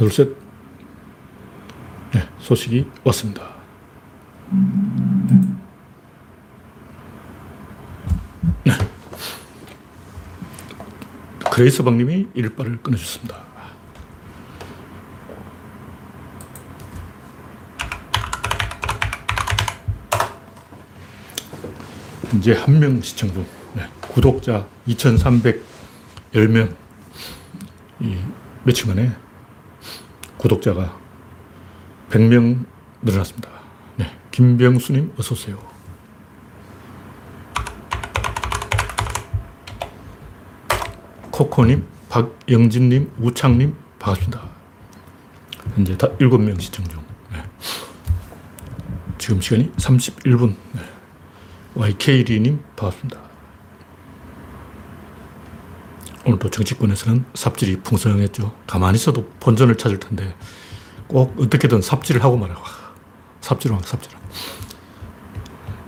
둘, 셋. 네, 소식이 왔습니다. 네. 그레이스 박님이 일발을 끊어줬습니다. 이제 한 명 시청 중, 네, 구독자 2,310명. 이 며칠 만에 구독자가 100명 늘어났습니다. 네, 김병수님 어서오세요. 코코님, 박영진님, 우창님 반갑습니다. 현재 다 7명 시청 중. 네. 지금 시간이 31분. 네. YK리님 반갑습니다. 오늘도 정치권에서는 삽질이 풍성했죠. 가만히 있어도 본전을 찾을 텐데 꼭 어떻게든 삽질을 하고 말아요. 삽질을 하고 삽질.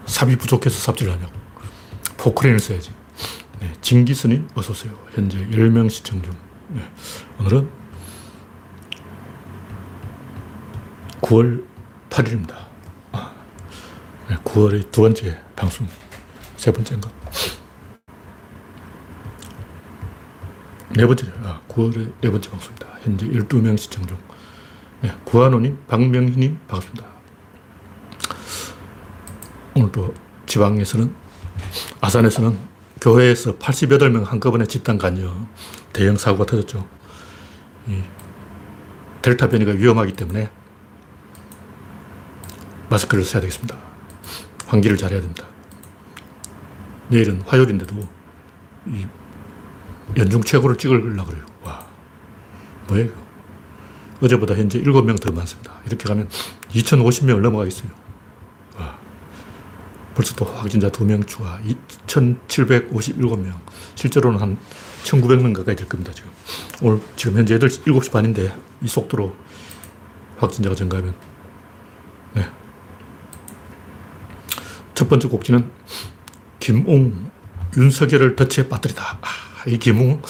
삽이 부족해서 삽질을 하냐고. 포크레인을 써야지. 네, 진기스님 어서오세요. 현재 10명 시청 중. 네, 오늘은 9월 8일입니다. 아, 네, 9월의 두 번째 방송. 세 번째인가? 네 번째, 아, 9월의 네 번째 방송입니다. 현재 12명 시청 중. 네, 구한호님, 박명희님, 반갑습니다. 오늘도 지방에서는, 아산에서는 교회에서 88명 한꺼번에 집단 간여, 대형 사고가 터졌죠. 이 델타 변이가 위험하기 때문에 마스크를 써야 되겠습니다. 환기를 잘해야 됩니다. 내일은 화요일인데도 이 연중 최고를 찍으려고 그래요. 와, 뭐예요? 어제보다 현재 7명 더 많습니다. 이렇게 가면 2,050명을 넘어가겠어요. 와, 벌써 또 확진자 2명 추가, 2,757명. 실제로는 한 1,900명 가까이 될 겁니다, 지금. 오늘 지금 현재 8시, 7시 반인데 이 속도로 확진자가 증가하면, 네. 첫 번째 곡지는 김웅, 윤석열을 덫에 빠뜨리다. 아, 이 김웅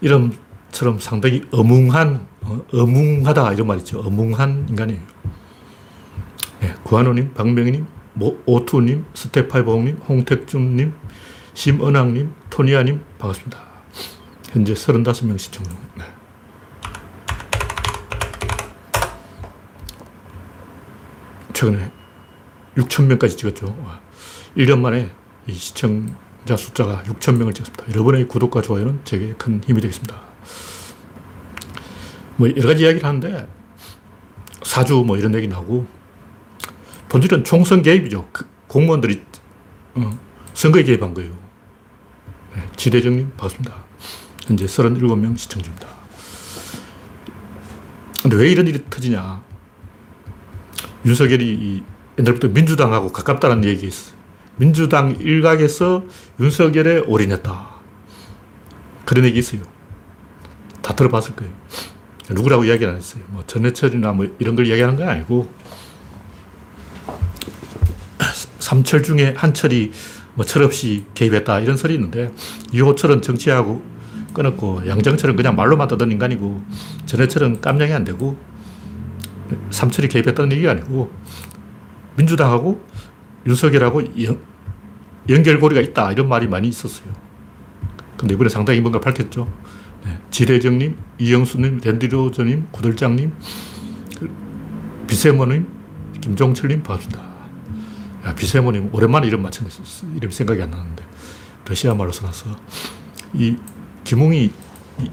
이름처럼 상당히 어뭉한, 어, 어뭉하다 이런 말 있죠. 어뭉한 인간이에요. 네, 구한호님, 박명희님, 오투님, 스테파이봉님, 홍택준님, 심은학님, 토니아님 반갑습니다. 현재 35명 시청 중. 네. 최근에 6,000명까지 찍었죠. 1년 만에 이 시청 자 숫자가 6,000명을 찍었습니다. 여러분의 구독과 좋아요는 제게 큰 힘이 되겠습니다. 뭐 여러 가지 이야기를 하는데 사주 뭐 이런 얘기 나오고 본질은 총선 개입이죠. 그 공무원들이 어, 선거에 개입한 거예요. 네, 지대정님 반갑습니다. 현재 37명 시청 중입니다. 근데 왜 이런 일이 터지냐. 윤석열이 옛날부터 민주당하고 가깝다는 얘기 있어요. 민주당 일각에서 윤석열에 올인했다. 그런 얘기 있어요. 다 들어봤을 거예요. 누구라고 이야기는 안 했어요. 뭐 전해철이나 뭐 이런 걸 이야기하는 건 아니고 삼철 중에 한 철이 뭐 철없이 개입했다 이런 설이 있는데 이호철은 정치하고 끊었고 양정철은 그냥 말로만 떠던 인간이고 전해철은 깜냥이 안 되고 삼철이 개입했다는 얘기가 아니고 민주당하고 윤석열하고 연, 연결고리가 있다. 이런 말이 많이 있었어요. 근데 이번에 상당히 뭔가 밝혔죠. 네. 지대정님, 이영수님, 댄디로저님, 구들장님, 그 비세모님, 김종철님 반갑습니다. 야, 비세모님, 오랜만에 이름 맞췄어. 이름 생각이 안 나는데. 러시아 말로 써놔서. 이 김웅이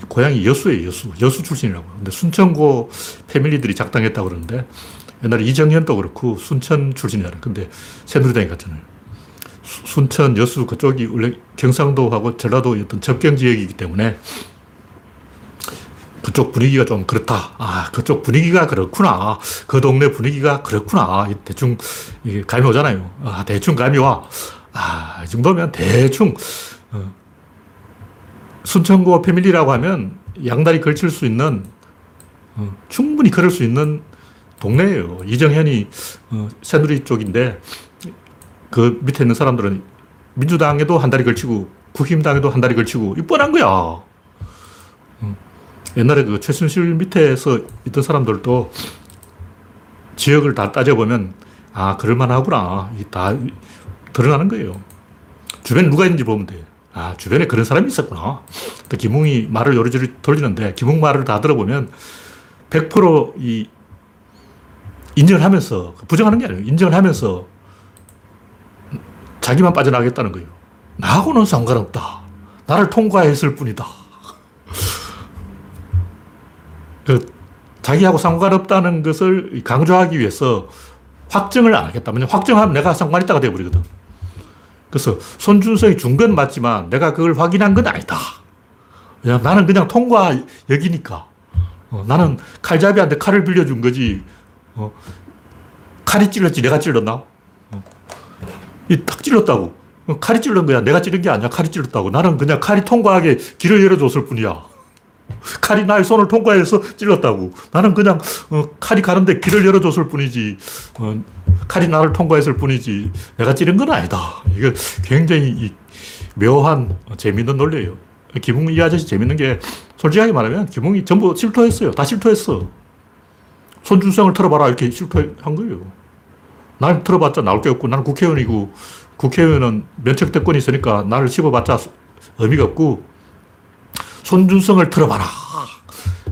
고향이 여수예요, 여수. 여수 출신이라고. 근데 순천고 패밀리들이 작당했다고 그러는데 옛날에 이정현도 그렇고 순천 출신이잖아요. 근데 새누리당에 갔잖아요. 순천, 여수 그쪽이 원래 경상도하고 전라도 어떤 접경 지역이기 때문에 그쪽 분위기가 좀 그렇다. 아, 그쪽 분위기가 그렇구나. 그 동네 분위기가 그렇구나. 대충 감이 오잖아요. 아, 대충 감이 와. 아, 이 정도면 대충, 어, 순천고 패밀리라고 하면 양다리 걸칠 수 있는, 어, 충분히 걸을 수 있는 동네예요. 이정현이 어, 새누리 쪽인데 그 밑에 있는 사람들은 민주당에도 한 다리 걸치고 국힘당에도 한 다리 걸치고 이 뻔한 거야. 음. 옛날에 그 최순실 밑에서 있던 사람들도 지역을 다 따져보면 아, 그럴만하구나. 다 드러나는 거예요. 주변에 누가 있는지 보면 돼. 아, 주변에 그런 사람이 있었구나. 또 김웅이 말을 요리조리 돌리는데 김웅 말을 다 들어보면 100%이 인정을 하면서 부정하는 게 아니에요. 인정을 하면서 자기만 빠져나가겠다는 거예요. 나하고는 상관없다. 나를 통과했을 뿐이다. 그 자기하고 상관없다는 것을 강조하기 위해서 확정을 안 하겠다. 왜냐 확정하면 내가 상관있다가 되어버리거든. 그래서 손준성이 준 건 맞지만 내가 그걸 확인한 건 아니다. 왜냐 나는 그냥 통과 여기니까. 어, 나는 칼잡이한테 칼을 빌려준 거지. 어, 칼이 찔렀지 내가 찔렀나? 어, 이탁 찔렀다고. 어, 칼이 찔른 거야. 내가 찌른 게 아니야. 칼이 찔렀다고. 나는 그냥 칼이 통과하게 길을 열어줬을 뿐이야. 칼이 나의 손을 통과해서 찔렀다고. 나는 그냥 어, 칼이 가는데 길을 열어줬을 뿐이지. 어, 칼이 나를 통과했을 뿐이지. 내가 찌른 건 아니다. 이게 굉장히 이 묘한 재밌는 논리예요. 김웅 이 아저씨 재밌는 게 솔직하게 말하면 김웅이 전부 실토했어요. 다 실토했어. 손준성을 틀어봐라 이렇게 실토한 거예요. 날 틀어봤자 나올 게 없고 나는 국회의원이고 국회의원은 면책특권이 있으니까 나를 씹어봤자 의미가 없고 손준성을 틀어봐라.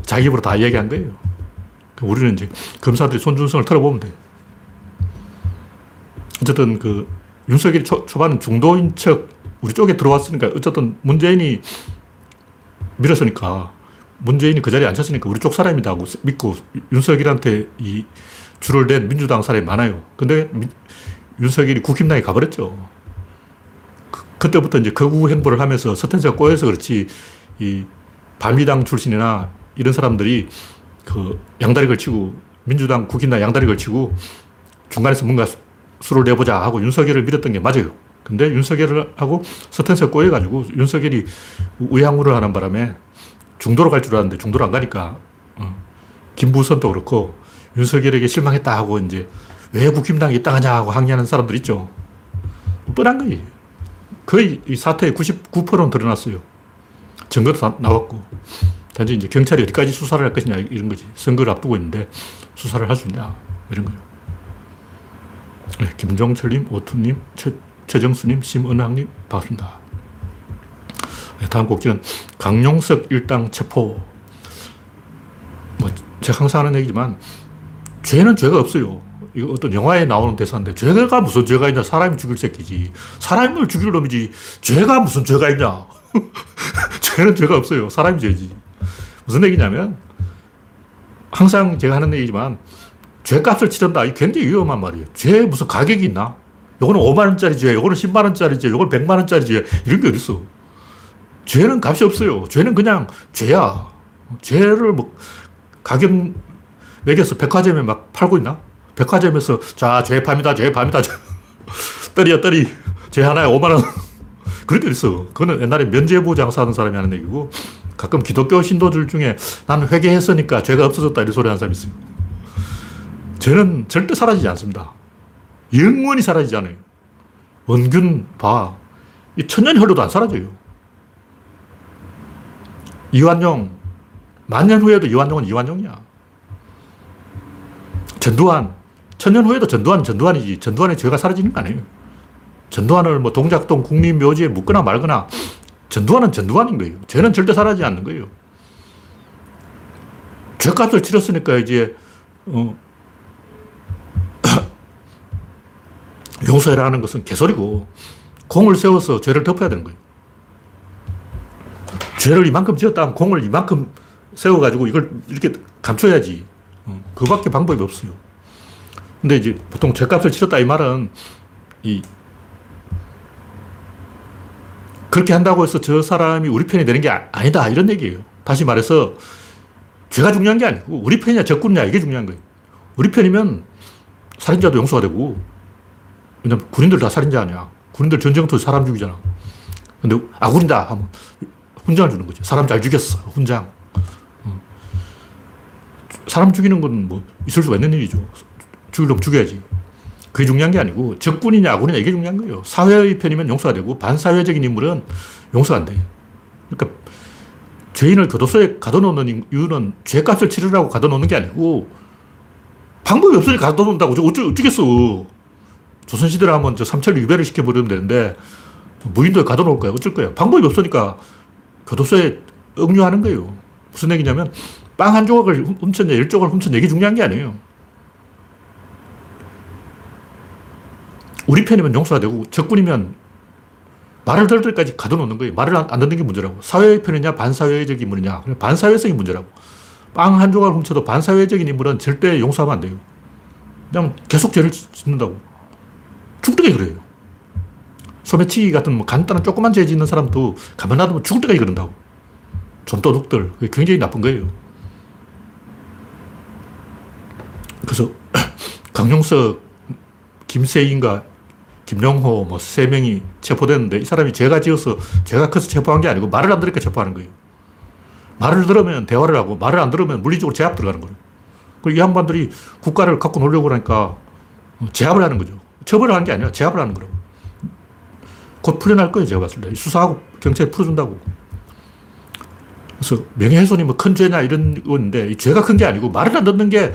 자기 입으로 다 얘기한 거예요. 우리는 이제 검사들이 손준성을 틀어보면 돼. 어쨌든 그 윤석열이 초, 초반 중도인 척 우리 쪽에 들어왔으니까 어쨌든 문재인이 밀었으니까 문재인이 그 자리에 앉혔으니까 우리 쪽 사람이다 고 믿고 윤석열한테 이 줄을 댄 민주당 사람이 많아요. 근데 미, 윤석열이 국힘당에 가버렸죠. 그, 때부터 이제 거구 행보를 하면서 서텐스가 꼬여서 그렇지 이 반미당 출신이나 이런 사람들이 그 양다리 걸치고 민주당 국힘당 양다리 걸치고 중간에서 뭔가 수를 내보자 하고 윤석열을 밀었던 게 맞아요. 근데 윤석열을 하고 서텐스가 꼬여가지고 윤석열이 우양우를 하는 바람에 중도로 갈 줄 알았는데 중도로 안 가니까 어. 김부선도 그렇고 윤석열에게 실망했다 하고 이제 왜 국힘당이 입당하냐 하고 항의하는 사람들 있죠. 뻔한 거예요. 거의 이 사태의 99%는 드러났어요. 증거도 다 나왔고. 단지 이제 경찰이 어디까지 수사를 할 것이냐 이런 거지. 선거를 앞두고 있는데 수사를 할 수 있냐 이런 거예요. 네, 김종철님, 오투님, 최, 최정수님, 심은학님 반갑습니다. 네, 다음 곡지는 강용석 일당 체포. 뭐 제가 항상 하는 얘기지만 죄는 죄가 없어요. 이거 어떤 영화에 나오는 대사인데 죄가 무슨 죄가 있냐? 사람이 죽일 새끼지. 사람을 죽일 놈이지. 죄가 무슨 죄가 있냐? 죄는 죄가 없어요. 사람이 죄지. 무슨 얘기냐면 항상 제가 하는 얘기지만 죄값을 치른다. 이 굉장히 위험한 말이에요. 죄 무슨 가격이 있나? 요거는 5만원짜리 죄 요거는 10만원짜리 죄 요거는 100만원짜리 죄 이런 게 어딨어 죄는 값이 없어요 죄는 그냥 죄야 죄를 뭐 가격 매겨서 백화점에 막 팔고 있나? 백화점에서 자, 죄 팝니다, 죄 팝니다. 떨이야, 떨이. 죄 하나에 5만 원. 그런 게 있어. 그거는 옛날에 면제부 장사하는 사람이 하는 얘기고, 가끔 기독교 신도들 중에 나는 회개했으니까 죄가 없어졌다 이런 소리 하는 사람이 있어요. 죄는 절대 사라지지 않습니다. 영원히 사라지지 않아요. 원균 봐. 이 천년이 흘러도 안 사라져요. 이완용. 만년 후에도 이완용은 이완용이야. 전두환. 천년 후에도 전두환은 전두환이지. 전두환의 죄가 사라지는 거 아니에요. 전두환을 뭐 동작동 국립묘지에 묻거나 말거나 전두환은 전두환인 거예요. 죄는 절대 사라지지 않는 거예요. 죄값을 치렀으니까 이제, 어, 용서해라 하는 것은 개소리고, 공을 세워서 죄를 덮어야 되는 거예요. 죄를 이만큼 지었다 면 공을 이만큼 세워가지고 이걸 이렇게 감춰야지. 어, 그밖에 방법이 없어요. 근데 이제 보통 죄값을 치렀다 이 말은 이 그렇게 한다고 해서 저 사람이 우리 편이 되는 게 아, 아니다 이런 얘기예요. 다시 말해서 죄가 중요한 게 아니고 우리 편이냐 적군이냐 이게 중요한 거예요. 우리 편이면 살인자도 용서가 되고 왜냐면 군인들 다 살인자 아니야. 군인들 전쟁터 사람 죽이잖아. 근데 아군이다 하면 훈장을 주는 거죠. 사람 잘 죽였어. 훈장. 사람 죽이는 건 뭐 있을 수가 있는 일이죠. 죽이려면 죽여야지. 그게 중요한 게 아니고 적군이냐 아군이냐 이게 중요한 거예요. 사회의 편이면 용서가 되고 반사회적인 인물은 용서가 안 돼요. 그러니까 죄인을 교도소에 가둬놓는 이유는 죄값을 치르라고 가둬놓는 게 아니고 방법이 없으니까 가둬놓는다고. 저 어쩌, 어쩌겠어. 조선시대라면 저 삼철 유배를 시켜버리면 되는데 무인도에 가둬놓을 거야. 어쩔 거야. 방법이 없으니까 교도소에 억류하는 거예요. 무슨 얘기냐면 빵 한 조각을 훔쳤냐, 열 조각을 훔쳤냐 이게 중요한 게 아니에요. 우리 편이면 용서가 되고 적군이면 말을 들 때까지 가둬놓는 거예요. 말을 안, 안 듣는 게 문제라고. 사회의 편이냐, 반사회적인 인물이냐. 반사회적인 문제라고. 빵 한 조각 훔쳐도 반사회적인 인물은 절대 용서하면 안 돼요. 그냥 계속 죄를 짓는다고. 때까지 그래요. 소매치기 같은 뭐 간단한 조그만 죄 짓는 사람도 가만 놔두면 죽을 때까지 그런다고. 존도둑들. 그게 굉장히 나쁜 거예요. 그래서 강용석, 김세인과 김용호 뭐 세 명이 체포됐는데 이 사람이 죄가 지어서 죄가 커서 체포한 게 아니고 말을 안 들으니까 체포하는 거예요. 말을 들으면 대화를 하고 말을 안 들으면 물리적으로 제압 들어가는 거예요. 그이 양반들이 국가를 갖고 놀려고 하니까 제압을 하는 거죠. 처벌을 하는 게 아니라 제압을 하는 거라고. 곧 풀려날 거예요, 제가 봤을 때. 수사하고 경찰이 풀어준다고. 그래서 명예훼손이 뭐 큰 죄냐 이런 건데, 이 죄가 큰 게 아니고 말을 안 듣는 게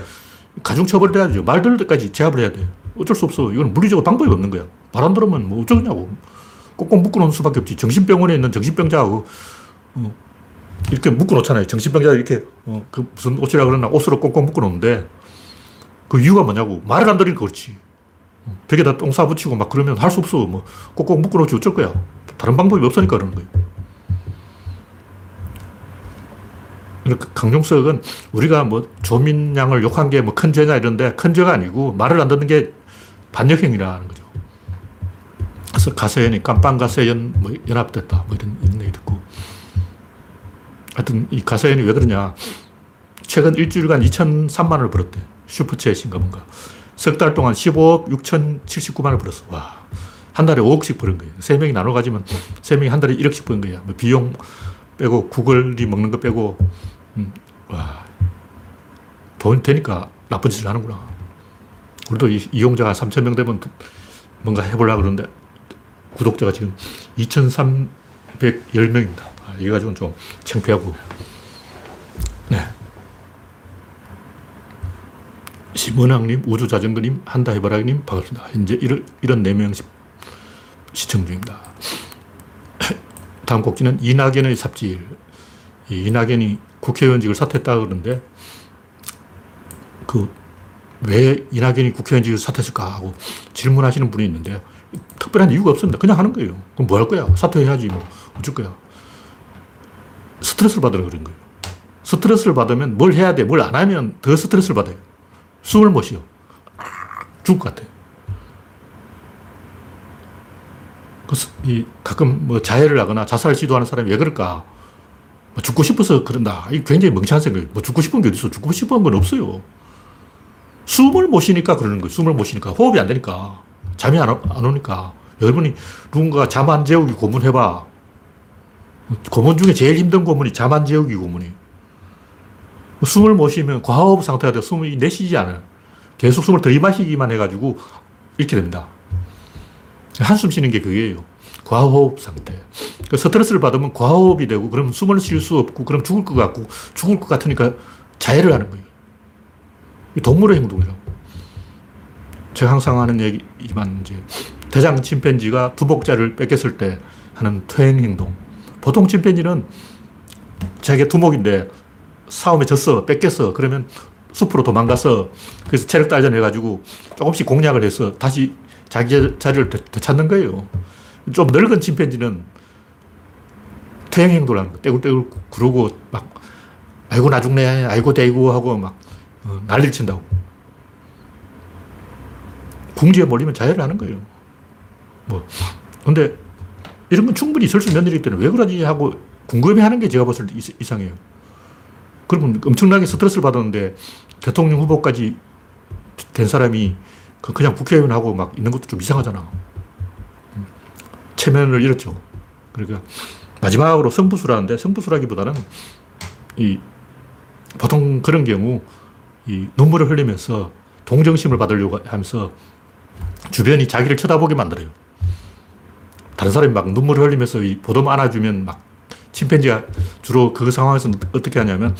가중처벌을 해야죠. 말 들을 때까지 제압을 해야 돼요. 어쩔 수 없어. 이건 물리적으로 방법이 없는 거야. 말 안 들으면 뭐 어쩌냐고. 꼭꼭 묶어놓은 수밖에 없지. 정신병원에 있는 정신병자하고, 어, 이렇게 묶어놓잖아요. 정신병자 이렇게, 어, 그 무슨 옷이라 그러나 옷으로 꼭꼭 묶어놓는데, 그 이유가 뭐냐고. 말을 안 들으니까 그렇지. 벽에다 똥 싸붙이고 막 그러면 할 수 없어. 뭐, 꼭꼭 묶어놓지 어쩔 거야. 다른 방법이 없으니까 그러는 거예요. 그러니까 강용석은 우리가 뭐 조민양을 욕한 게 뭐 큰 죄냐 이런데 큰 죄가 아니고 말을 안 듣는 게 반역행위라는 거죠. 그래서 가세연이 깜빵 가세연 뭐 연합됐다 뭐 이런, 이런 얘기 듣고 하여튼 이 가세연이 왜 그러냐 최근 일주일간 2,003만 원을 벌었대. 슈퍼챗인가 뭔가. 석 달 동안 15억 6,079만 원을 벌었어. 와. 한 달에 5억씩 버는 거예요. 세 명이 나눠 가지면 세 명이 한 달에 1억씩 버는 거야. 뭐 비용 빼고 구글이 먹는 거 빼고 음, 와. 돈 되니까 나쁜 짓을 하는구나. 우리도 이, 이용자가 3천 명 되면 뭔가 해보려고 그러는데 구독자가 지금 2,310명입니다. 아, 이거 가지고는 좀 창피하고. 네. 심은학님, 우주자전거님, 한다해바라기님, 반갑습니다. 현재 이런, 이런 4명 시청 중입니다. 다음 곡지는 이낙연의 삽질. 이 이낙연이 국회의원직을 사퇴했다 그러는데, 그, 왜 이낙연이 국회의원직을 사퇴했을까 하고 질문하시는 분이 있는데, 특별한 이유가 없습니다. 그냥 하는 거예요. 그럼 뭐 할 거야? 사퇴해야지, 뭐. 어쩔 거야? 스트레스를 받으러 그런 거예요. 스트레스를 받으면 뭘 해야 돼? 뭘 안 하면 더 스트레스를 받아요. 숨을 못 쉬어. 죽을 것 같아. 이 가끔 뭐 자해를 하거나 자살 시도하는 사람이 왜 그럴까? 뭐 죽고 싶어서 그런다. 이 굉장히 멍청한 생각이에요. 뭐 죽고 싶은 게 어딨어? 죽고 싶은 건 없어요. 숨을 못 쉬니까 그러는 거예요. 숨을 못 쉬니까. 호흡이 안 되니까. 잠이 안, 안 오니까. 여러분이 누군가 잠 안 재우기 고문 해봐. 고문 중에 제일 힘든 고문이 잠 안 재우기 고문이. 숨을 못 쉬면 과호흡 상태가 돼 숨이 내쉬지 않아요. 계속 숨을 들이마시기만 해가지고 이렇게 됩니다. 한숨 쉬는 게 그게예요. 과호흡 상태. 그 스트레스를 받으면 과호흡이 되고, 그럼 숨을 쉴 수 없고, 그럼 죽을 것 같고, 죽을 것 같으니까 자해를 하는 거예요. 동물의 행동이라고. 제가 항상 하는 얘기지만, 이제, 대장 침팬지가 두목자를 뺏겼을 때 하는 퇴행 행동. 보통 침팬지는 자기가 두목인데 싸움에 졌어, 뺏겼어. 그러면 숲으로 도망가서 그래서 체력 딸전해가지고 조금씩 공략을 해서 다시 자기 자리를 되찾는 거예요. 좀 늙은 침팬지는 퇴행 행동을 하는 거. 떼굴떼굴 구르고 막, 아이고, 나 죽네. 아이고, 대이고 하고 막 어, 난리를 친다고. 궁지에 몰리면 자해를 하는 거예요. 뭐. 근데 이런 건 충분히 있을 수 일이기 때문에 왜 그러지 하고 궁금해 하는 게 제가 봤을 때 이상해요. 그러면 엄청나게 스트레스를 받았는데 대통령 후보까지 된 사람이 그 그냥 국회의원하고 막 있는 것도 좀 이상하잖아. 체면을 잃었죠. 그러니까 마지막으로 성부수라는데 성부수라기보다는 이 보통 그런 경우 이 눈물을 흘리면서 동정심을 받으려고 하면서 주변이 자기를 쳐다보게 만들어요. 다른 사람이 막 눈물을 흘리면서 이 보듬 안아주면 막 침팬지가 주로 그 상황에서 어떻게 하냐면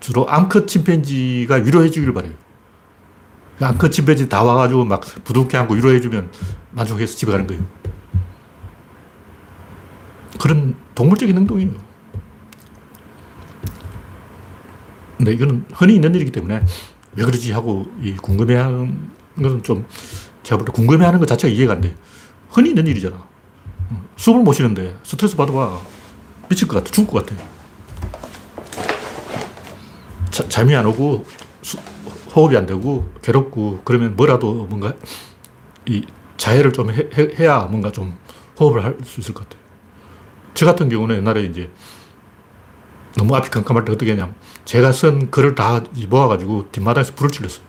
주로 암컷 침팬지가 위로해 주기를 바래요. 암컷 침팬지 다 와가지고 막 부둥켜 안고 위로해 주면 만족해서 집에 가는 거예요. 그런 동물적인 행동이에요. 근데 이거는 흔히 있는 일이기 때문에 왜 그러지 하고 이 궁금해하는 것은 좀 제가 볼 때 궁금해하는 것 자체가 이해가 안 돼. 흔히 있는 일이잖아. 숨을 못 쉬는데 스트레스 받아봐. 미칠 것 같아. 죽을 것 같아. 자, 잠이 안 오고 수, 호흡이 안 되고 괴롭고 그러면 뭐라도 뭔가 이 자해를 좀 해, 해야 뭔가 좀 호흡을 할 수 있을 것 같아. 저 같은 경우는 옛날에 이제 너무 앞이 깜깜할 때 어떻게 했냐면 제가 쓴 글을 다 모아가지고 뒷마당에서 불을 질렀어요.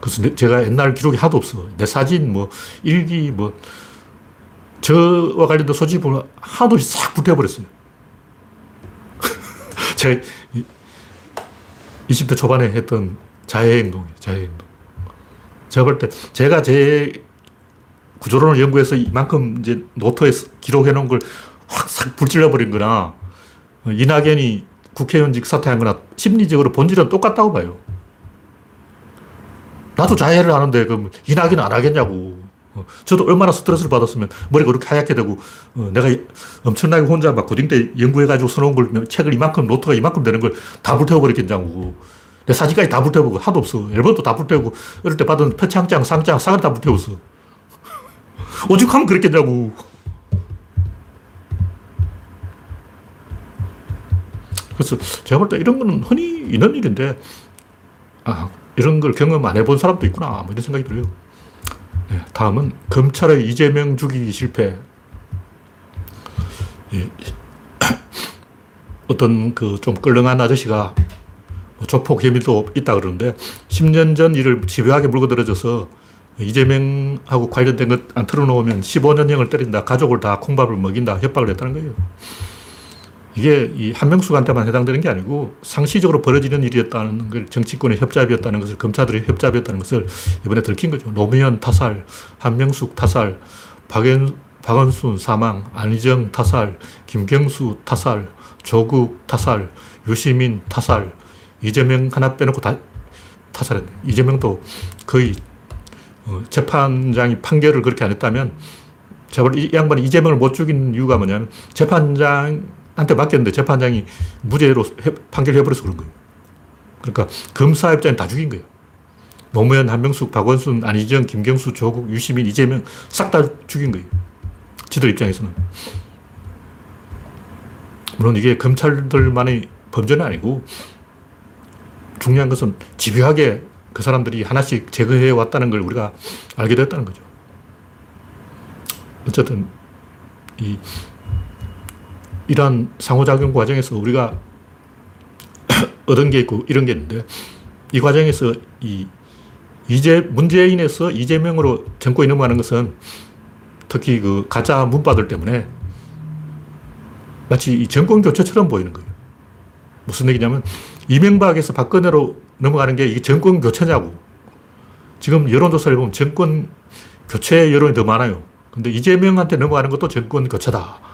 그래서 제가 옛날 기록이 하도 없어. 내 사진, 뭐, 일기, 뭐, 저와 관련된 소집을 하도 싹 불태워버렸어요. 제가 20대 초반에 했던 자해행동이에요, 자해행동. 제가 볼 때, 제가 제 구조론을 연구해서 이만큼 이제 노트에 기록해 놓은 걸 확 싹 불질러버린 거나, 이낙연이 국회의원직 사퇴한 거나 심리적으로 본질은 똑같다고 봐요. 나도 자해를 하는데 그럼 이낙연은 안 하겠냐고. 어, 저도 얼마나 스트레스를 받았으면 머리가 그렇게 하얗게 되고 어, 내가 엄청나게 혼자 막 고딩 때 연구해가지고 써놓은 걸 책을 이만큼 노트가 이만큼 되는 걸 다 불태워버렸겠냐고. 내 사진까지 다 불태우고 하도 없어. 앨범도 다 불태우고 어릴 때 받은 표창장, 상장, 상을 다 불태웠어. 오죽 하면 그랬겠냐고. 그래서 제가 볼 때 이런 거는 흔히 있는 일인데, 아, 이런 걸 경험 안 해본 사람도 있구나. 뭐 이런 생각이 들어요. 네, 다음은 검찰의 이재명 죽이기 실패. 예. 어떤 그 좀 끌렁한 아저씨가 뭐 조폭 혐의도 있다 그러는데 10년 전 일을 집요하게 물고 들어져서 이재명하고 관련된 것안 털어놓으면 15년형을 때린다. 가족을 다 콩밥을 먹인다. 협박을 했다는 거예요. 이게 이 한명숙한테만 해당되는 게 아니고 상시적으로 벌어지는 일이었다는 걸 정치권의 협잡이었다는 것을 검사들의 협잡이었다는 것을 이번에 들킨 거죠. 노무현 타살, 한명숙 타살, 박연, 박원순 사망, 안희정 타살, 김경수 타살, 조국 타살, 유시민 타살, 이재명 하나 빼놓고 다 타살했네. 이재명도 거의 어, 재판장이 판결을 그렇게 안 했다면 제발 이 양반이 이재명을 못 죽인 이유가 뭐냐면 재판장 한테 맡겼는데 재판장이 무죄로 판결해버려서 그런 거예요. 그러니까 검사 입장에 다 죽인 거예요. 노무현, 한명숙, 박원순, 안희정, 김경수, 조국, 유시민, 이재명 싹 다 죽인 거예요. 지들 입장에서는. 물론 이게 검찰들만의 범죄는 아니고 중요한 것은 집요하게 그 사람들이 하나씩 제거해 왔다는 걸 우리가 알게 됐다는 거죠. 어쨌든 이 이러한 상호작용 과정에서 우리가 얻은 게 있고 이런 게 있는데 이 과정에서 이 이제 문재인에서 이재명으로 정권이 넘어가는 것은 특히 그 가짜 문바들 때문에 마치 이 정권 교체처럼 보이는 거예요. 무슨 얘기냐면 이명박에서 박근혜로 넘어가는 게 이게 정권 교체냐고. 지금 여론조사를 보면 정권 교체 여론이 더 많아요. 근데 이재명한테 넘어가는 것도 정권 교체다.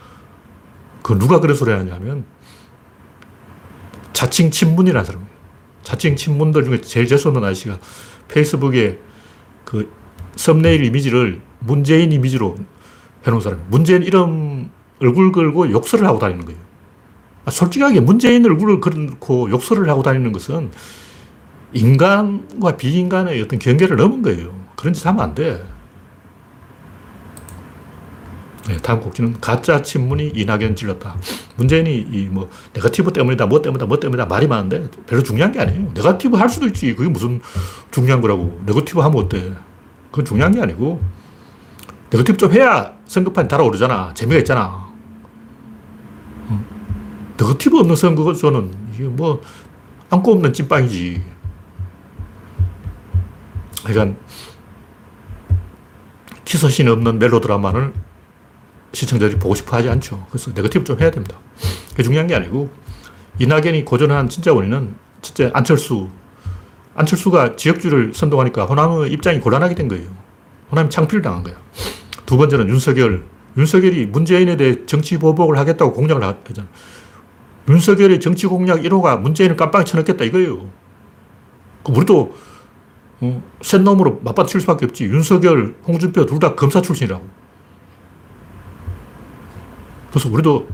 그 누가 그런 소리 하냐면 자칭 친문이라는 사람이에요. 자칭 친문들 중에 제일 재수없는 아저씨가 페이스북에 그 썸네일 이미지를 문재인 이미지로 해놓은 사람이에요. 문재인 이름 얼굴 걸고 욕설을 하고 다니는 거예요. 아, 솔직하게 문재인 얼굴을 걸고 욕설을 하고 다니는 것은 인간과 비인간의 어떤 경계를 넘은 거예요. 그런 짓 하면 안 돼. 네, 다음 꼭지는 가짜 친문이 이낙연 질렀다. 문재인이 이 뭐 네거티브 때문이다, 뭐 때문이다, 뭐 때문이다 말이 많은데 별로 중요한 게 아니에요. 네거티브 할 수도 있지. 그게 무슨 중요한 거라고. 네거티브 하면 어때? 그건 중요한 게 아니고 네거티브 좀 해야 선거판이 달아오르잖아. 재미가 있잖아. 네거티브 없는 선거는 이게 뭐 앙꼬 없는 찐빵이지. 그러니까 키서신 없는 멜로드라마는 시청자들이 보고 싶어 하지 않죠. 그래서 네거티브 좀 해야 됩니다. 그게 중요한 게 아니고, 이낙연이 고전한 진짜 원인은 진짜 안철수. 안철수가 지역주를 선동하니까 호남의 입장이 곤란하게 된 거예요. 호남이 창피를 당한 거야. 두 번째는 윤석열. 윤석열이 문재인에 대해 정치 보복을 하겠다고 공약을 하잖아. 윤석열의 정치 공약 1호가 문재인을 깜빵에 쳐넣겠다 이거예요. 그 우리도 어, 센 놈으로 맞받칠 수밖에 없지. 윤석열, 홍준표 둘 다 검사 출신이라고. 그래서 우리도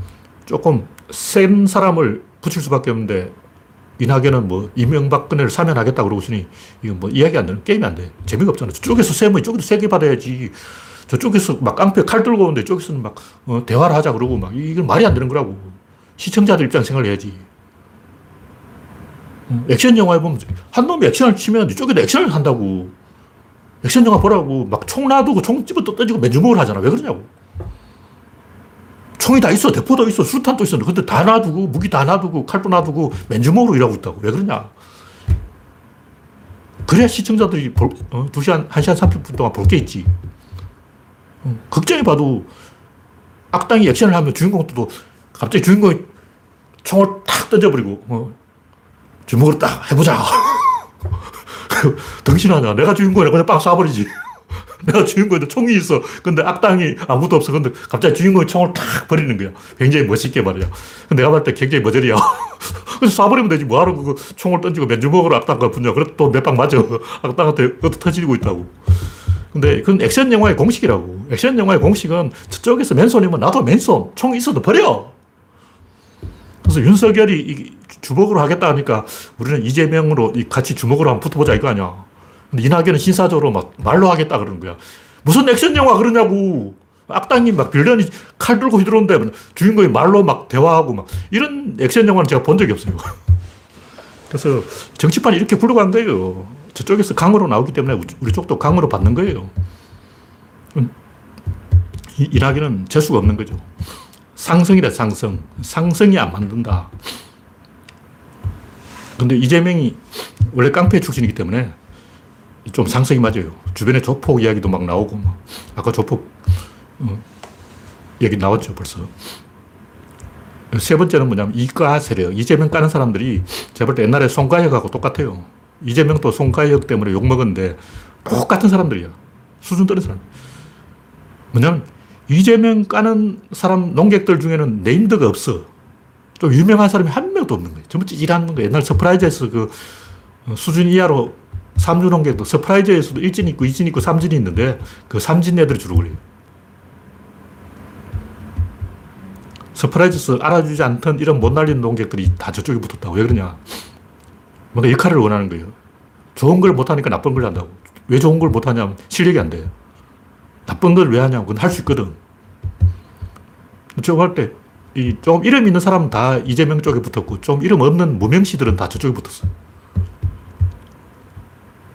조금 센 사람을 붙일 수밖에 없는데 이낙연은 뭐 이명박근혜를 사면하겠다 그러고 있으니 이건 뭐 이야기 안 되는 게임이 안 돼. 재미가 없잖아. 저쪽에서 세면 이쪽에서 세게 받아야지. 저쪽에서 막 깡패 칼 들고 오는데 저쪽에서는 막 어, 대화를 하자 그러고 막 이건 말이 안 되는 거라고. 시청자들 입장 생각을 해야지. 어, 액션 영화에 보면 한 놈이 액션을 치면 이쪽에도 액션을 한다고. 액션 영화 보라고 막 총 놔두고 총 집어 또 던지고 맨주먹을 하잖아. 왜 그러냐고. 총이 다 있어. 대포도 있어. 수탄도 있어. 근데 다 놔두고, 무기 다 놔두고, 칼도 놔두고, 맨주먹으로 일하고 있다고. 왜 그러냐. 그래야 시청자들이 볼, 어, 2시간, 1시간 30분 동안 볼 게 있지. 어, 극장에 봐도 악당이 액션을 하면 주인공도 갑자기 주인공이 총을 탁 던져버리고, 어, 주먹으로 딱 해보자. 덩신하냐. 내가 주인공이라 그냥 빵 쏴버리지. 내가 주인공인데 총이 있어. 근데 악당이 아무도 없어. 근데 갑자기 주인공이 총을 탁 버리는 거야. 굉장히 멋있게 말이야. 내가 볼때 굉장히 머저리야. 그래서 쏴버리면 되지. 뭐하러 그 총을 던지고 맨주먹으로 악당과 붙냐. 그래 또몇 방 맞아. 악당한테 어떻게 터지고 있다고. 근데 그건 액션 영화의 공식이라고. 액션 영화의 공식은 저쪽에서 맨손이면 나도 맨손. 총 있어도 버려. 그래서 윤석열이 이 주먹으로 하겠다 하니까 우리는 이재명으로 같이 주먹으로 한번 붙어보자 이거 아니야. 이낙연은 신사적으로 막 말로 하겠다 그러는 거야. 무슨 액션 영화 그러냐고. 악당이 막 빌런이 칼 들고 휘두르는데 주인공이 말로 막 대화하고 막 이런 액션 영화는 제가 본 적이 없어요. 그래서 정치판이 이렇게 굴러간 거예요. 저쪽에서 강으로 나오기 때문에 우리 쪽도 강으로 받는 거예요. 이낙연은 재수가 없는 거죠. 상승이래, 상승. 상승이 안 만든다. 근데 이재명이 원래 깡패 출신이기 때문에 좀 상승이 맞아요. 주변에 조폭 이야기도 막 나오고, 막. 아까 조폭, 어, 얘기 나왔죠, 벌써. 세 번째는 뭐냐면 이까 세력. 이재명 까는 사람들이 제가 볼때 옛날에 손가혁하고 똑같아요. 이재명도 손가혁 때문에 욕먹었는데 똑같은 사람들이야. 수준 떨어진 사람. 뭐냐면 이재명 까는 사람, 논객들 중에는 named가 없어. 좀 유명한 사람이 한 명도 없는 거예요. 전부 찌질하는 거예요. 옛날 서프라이즈에서 그 수준 이하로 삼류 논객도 서프라이즈에서도 일진 있고 이진 있고 삼진이 있는데 그 삼진 애들이 주로 그래요. 서프라이즈에서 알아주지 않던 이런 못 날리는 논객들이 다 저쪽에 붙었다고. 왜 그러냐. 뭔가 역할을 원하는 거예요. 좋은 걸 못하니까 나쁜 걸 한다고. 왜 좋은 걸 못하냐면 실력이 안 돼요. 나쁜 걸 왜 하냐고. 그건 할 수 있거든. 저거 할 때, 이, 좀 이름 있는 사람은 다 이재명 쪽에 붙었고, 좀 이름 없는 무명씨들은 다 저쪽에 붙었어요.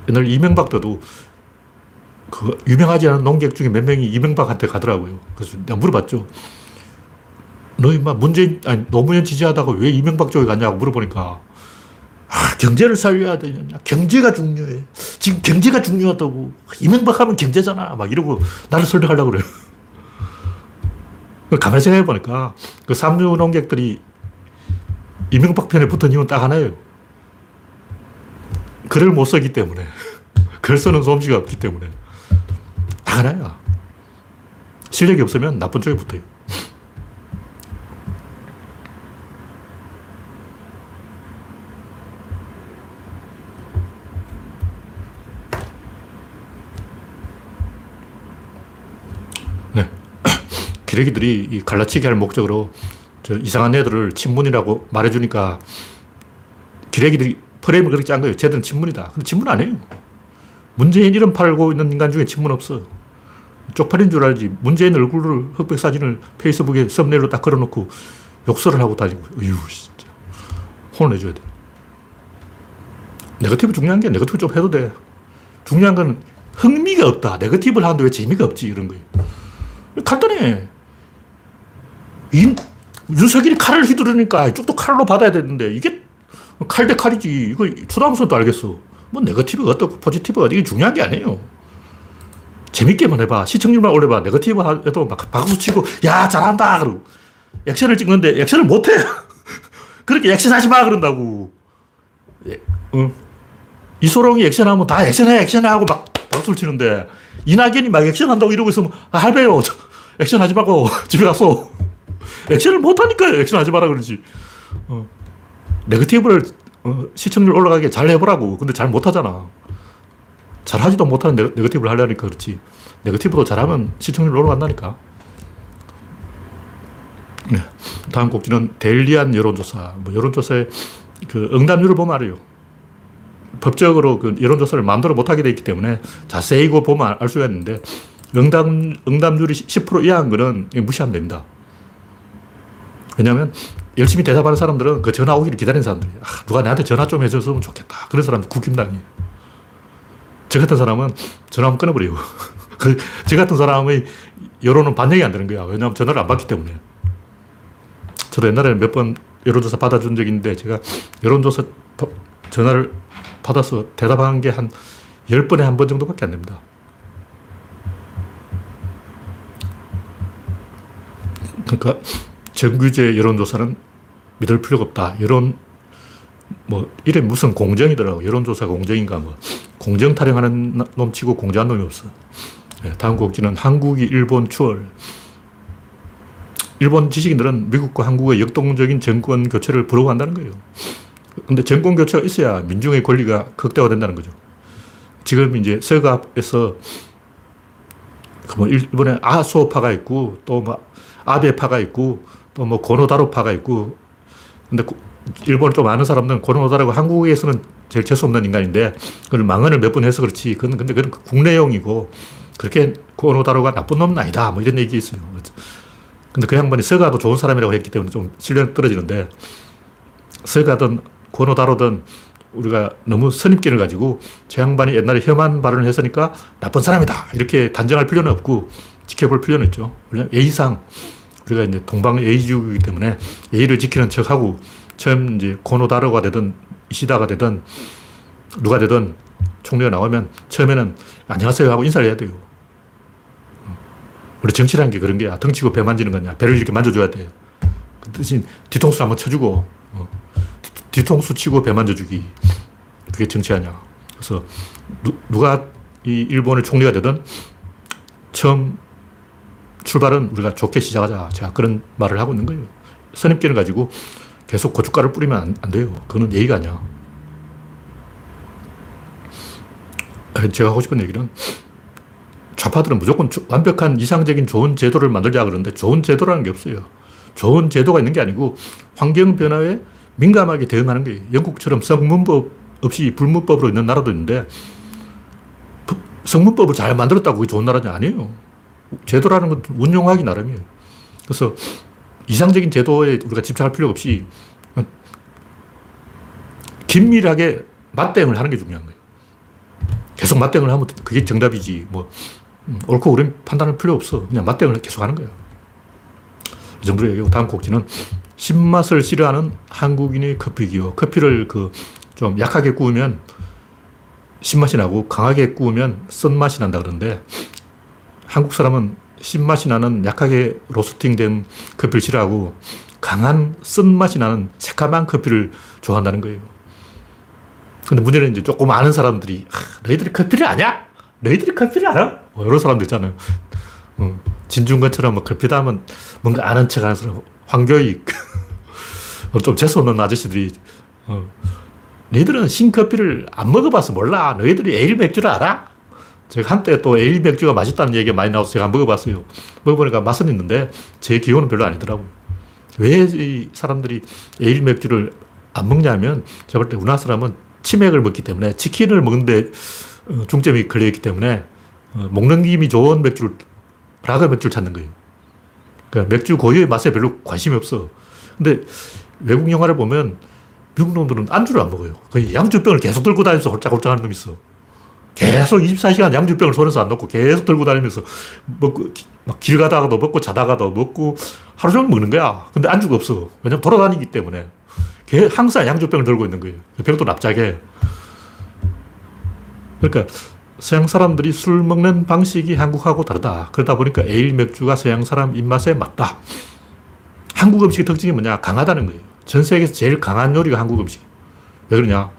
옛날 이명박 때도 그 유명하지 않은 논객 중에 몇 명이 이명박한테 가더라고요. 그래서 내가 물어봤죠. 너 임마 문재인, 아니, 노무현 지지하다가 왜 이명박 쪽에 갔냐고 물어보니까, 아, 경제를 살려야 되냐. 경제가 중요해. 지금 경제가 중요하다고. 이명박 하면 경제잖아. 막 이러고 나를 설득하려고 그래요. 가만히 생각해 보니까 그 삼류 농객들이 이명박 편에 붙은 이유는 딱 하나예요. 글을 못 쓰기 때문에. 글 쓰는 솜씨가 없기 때문에. 다 하나야. 실력이 없으면 나쁜 쪽에 붙어요. 네. 기레기들이 이 갈라치기 할 목적으로 저 이상한 애들을 친문이라고 말해주니까 기레기들이 프레임을 그렇게 짠 거예요. 쟤들은 친문이다. 근데 친문 아니에요. 문재인 이름 팔고 있는 인간 중에 친문 없어. 쪽팔린 줄 알지. 문재인 얼굴을 흑백 사진을 페이스북에 썸네일로 딱 걸어놓고 욕설을 하고 다니고. 어휴, 진짜. 혼을 내줘야 돼. 네거티브 중요한 게 네거티브 좀 해도 돼. 중요한 건 흥미가 없다. 네거티브를 하는데 왜 재미가 없지? 이런 거예요. 간단해. 이, 윤석열이 칼을 휘두르니까 이쪽도 칼로 받아야 되는데 이게 칼 대 칼이지. 이거 초등학생도 알겠어. 뭐 네거티브가 어떻고 포지티브가 이게 중요한 게 아니에요. 재밌게만 해봐. 시청률만 올려봐. 네거티브 해도 막 박수 치고 야 잘한다 그러고 액션을 찍는데 액션을 못해. 그렇게 액션하지 마 그런다고. 예, 어. 이소룡이 액션하면 다 액션해 액션하고 막 박수를 치는데 이낙연이 막 액션한다고 이러고 있으면 아, 할배요. 액션 하지 말고 집에 가서 액션을 못하니까 액션 하지 마라 그러지. 어. 네거티브를 어, 시청률 올라가게 잘 해보라고. 근데 잘 못하잖아. 잘 하지도 못하는 네거- 네거티브를 하려니까 그렇지. 네거티브도 잘하면 시청률 올라간다니까. 네. 다음 곡지는 데일리안 여론조사. 뭐 여론조사의 그 응답률을 보면 알아요. 법적으로 그 여론조사를 마음대로 못하게 돼 있기 때문에 자세히 보면 알 수가 있는데 응답, 응답률이 10% 이하인 거는 무시하면 됩니다. 왜냐하면 열심히 대답하는 사람들은 그 전화 오기를 기다리는 사람들이에요. 아, 누가 나한테 전화 좀 해줬으면 좋겠다. 그런 사람들 국힘당이에요. 저 같은 사람은 전화하면 끊어버려요. 그, 저 같은 사람의 여론은 반영이 안 되는 거야. 왜냐하면 전화를 안 받기 때문에. 저도 옛날에 몇 번 여론조사 받아준 적이 있는데 제가 여론조사 바- 전화를 받아서 대답한 게 한 10번에 한 번 정도밖에 안 됩니다. 그러니까 정규제 여론조사는 믿을 필요가 없다. 여론, 뭐, 이름 무슨 공정이더라고. 여론조사 공정인가 뭐. 공정 타령하는 놈 치고 공정한 놈이 없어. 네, 다음 곡지는 한국이 일본 추월. 일본 지식인들은 미국과 한국의 역동적인 정권 교체를 부러워한다는 거예요. 근데 정권 교체가 있어야 민중의 권리가 극대화된다는 거죠. 지금 이제 서갑에서 그뭐 일본에 아소파가 있고 또 뭐 아베파가 있고 또 뭐 고노다로파가 있고 근데 고- 일본을 좀 아는 사람들은 고노다로가 한국에서는 제일 재수없는 인간인데 그걸 망언을 몇 번 해서 그렇지 그건 근데 그건 국내용이고 그렇게 고노다로가 나쁜 놈은 아니다 뭐 이런 얘기 있어요. 근데 그 양반이 서가도 좋은 사람이라고 했기 때문에 좀 신뢰가 떨어지는데 서가든 고노다로든 우리가 너무 선입견을 가지고 저 양반이 옛날에 혐한 발언을 했으니까 나쁜 사람이다. 이렇게 단정할 필요는 없고 지켜볼 필요는 있죠. 예의상 우리가 이제 동방 예의주의이기 때문에 예의를 지키는 척하고 처음 이제 고노다로가 되든 이시다가 되든 누가 되든 총리가 나오면 처음에는 안녕하세요 하고 인사를 해야 돼요. 우리 정치라는 게 그런 게야. 덩치고 배 만지는 거냐. 배를 이렇게 만져줘야 돼. 그 대신 뒤통수 한번 쳐주고, 어. 뒤- 뒤통수 치고 배 만져주기. 그게 정치 아니야. 그래서 누, 가이 일본의 총리가 되든 처음 출발은 우리가 좋게 시작하자. 제가 그런 말을 하고 있는 거예요. 선입견을 가지고 계속 고춧가루를 뿌리면 안, 안 돼요. 그거는 예의가 아니야. 제가 하고 싶은 얘기는 좌파들은 무조건 조- 완벽한 이상적인 좋은 제도를 만들자 그러는데 좋은 제도라는 게 없어요. 좋은 제도가 있는 게 아니고 환경 변화에 민감하게 대응하는 거예요. 영국처럼 성문법 없이 불문법으로 있는 나라도 있는데 부- 성문법을 잘 만들었다고 그게 좋은 나라는 아니에요. 제도라는 건 운용하기 나름이에요. 그래서 이상적인 제도에 우리가 집착할 필요 없이 긴밀하게 맞대응을 하는 게 중요한 거예요. 계속 맞대응을 하면 그게 정답이지. 뭐 음, 옳고 그름 판단할 필요 없어. 그냥 맞대응을 계속 하는 거야. 이 정도로 얘기하고 다음 곡지는 신맛을 싫어하는 한국인의 커피 기호. 커피를 그 좀 약하게 구우면 신맛이 나고 강하게 구우면 쓴맛이 난다 그러는데 한국 사람은 신맛이 나는 약하게 로스팅된 커피를 싫어하고 강한 쓴맛이 나는 새까만 커피를 좋아한다는 거예요. 근데 문제는 이제 조금 아는 사람들이 아, 너희들이 커피를 아냐? 너희들이 커피를 알아? 뭐 이런 사람들 있잖아요. 어, 진중권처럼 뭐 커피다 하면 뭔가 아는 척 하는 사람, 황교익. 어, 좀 재수없는 아저씨들이, 어, 너희들은 신커피를 안 먹어봐서 몰라. 너희들이 에일 맥주를 알아? 제가 한때 또 에일 맥주가 맛있다는 얘기가 많이 나와서 제가 먹어봤어요. 먹어보니까 맛은 있는데 제 기호는 별로 아니더라고요. 왜 이 사람들이 에일 맥주를 안 먹냐면 제가 볼 때 우리나라 사람은 치맥을 먹기 때문에 치킨을 먹는데 어, 중점이 걸려있기 때문에 어, 먹는 김이 좋은 맥주를 라거 맥주를 찾는 거예요. 그러니까 맥주 고유의 맛에 별로 관심이 없어. 근데 외국 영화를 보면 미국 놈들은 안주를 안 먹어요. 양주병을 계속 들고 다니면서 홀짝홀짝 하는 놈이 있어. 계속 24시간 양주병을 손에서 안 놓고 계속 들고 다니면서 먹고, 막 길 가다가도 먹고 자다가도 먹고 하루 종일 먹는 거야. 근데 안주가 없어. 왜냐면 돌아다니기 때문에. 걔 항상 양주병을 들고 있는 거예요. 병도 납작해. 그러니까 서양 사람들이 술 먹는 방식이 한국하고 다르다. 그러다 보니까 에일 맥주가 서양 사람 입맛에 맞다. 한국 음식의 특징이 뭐냐? 강하다는 거예요. 전 세계에서 제일 강한 요리가 한국 음식. 왜 그러냐?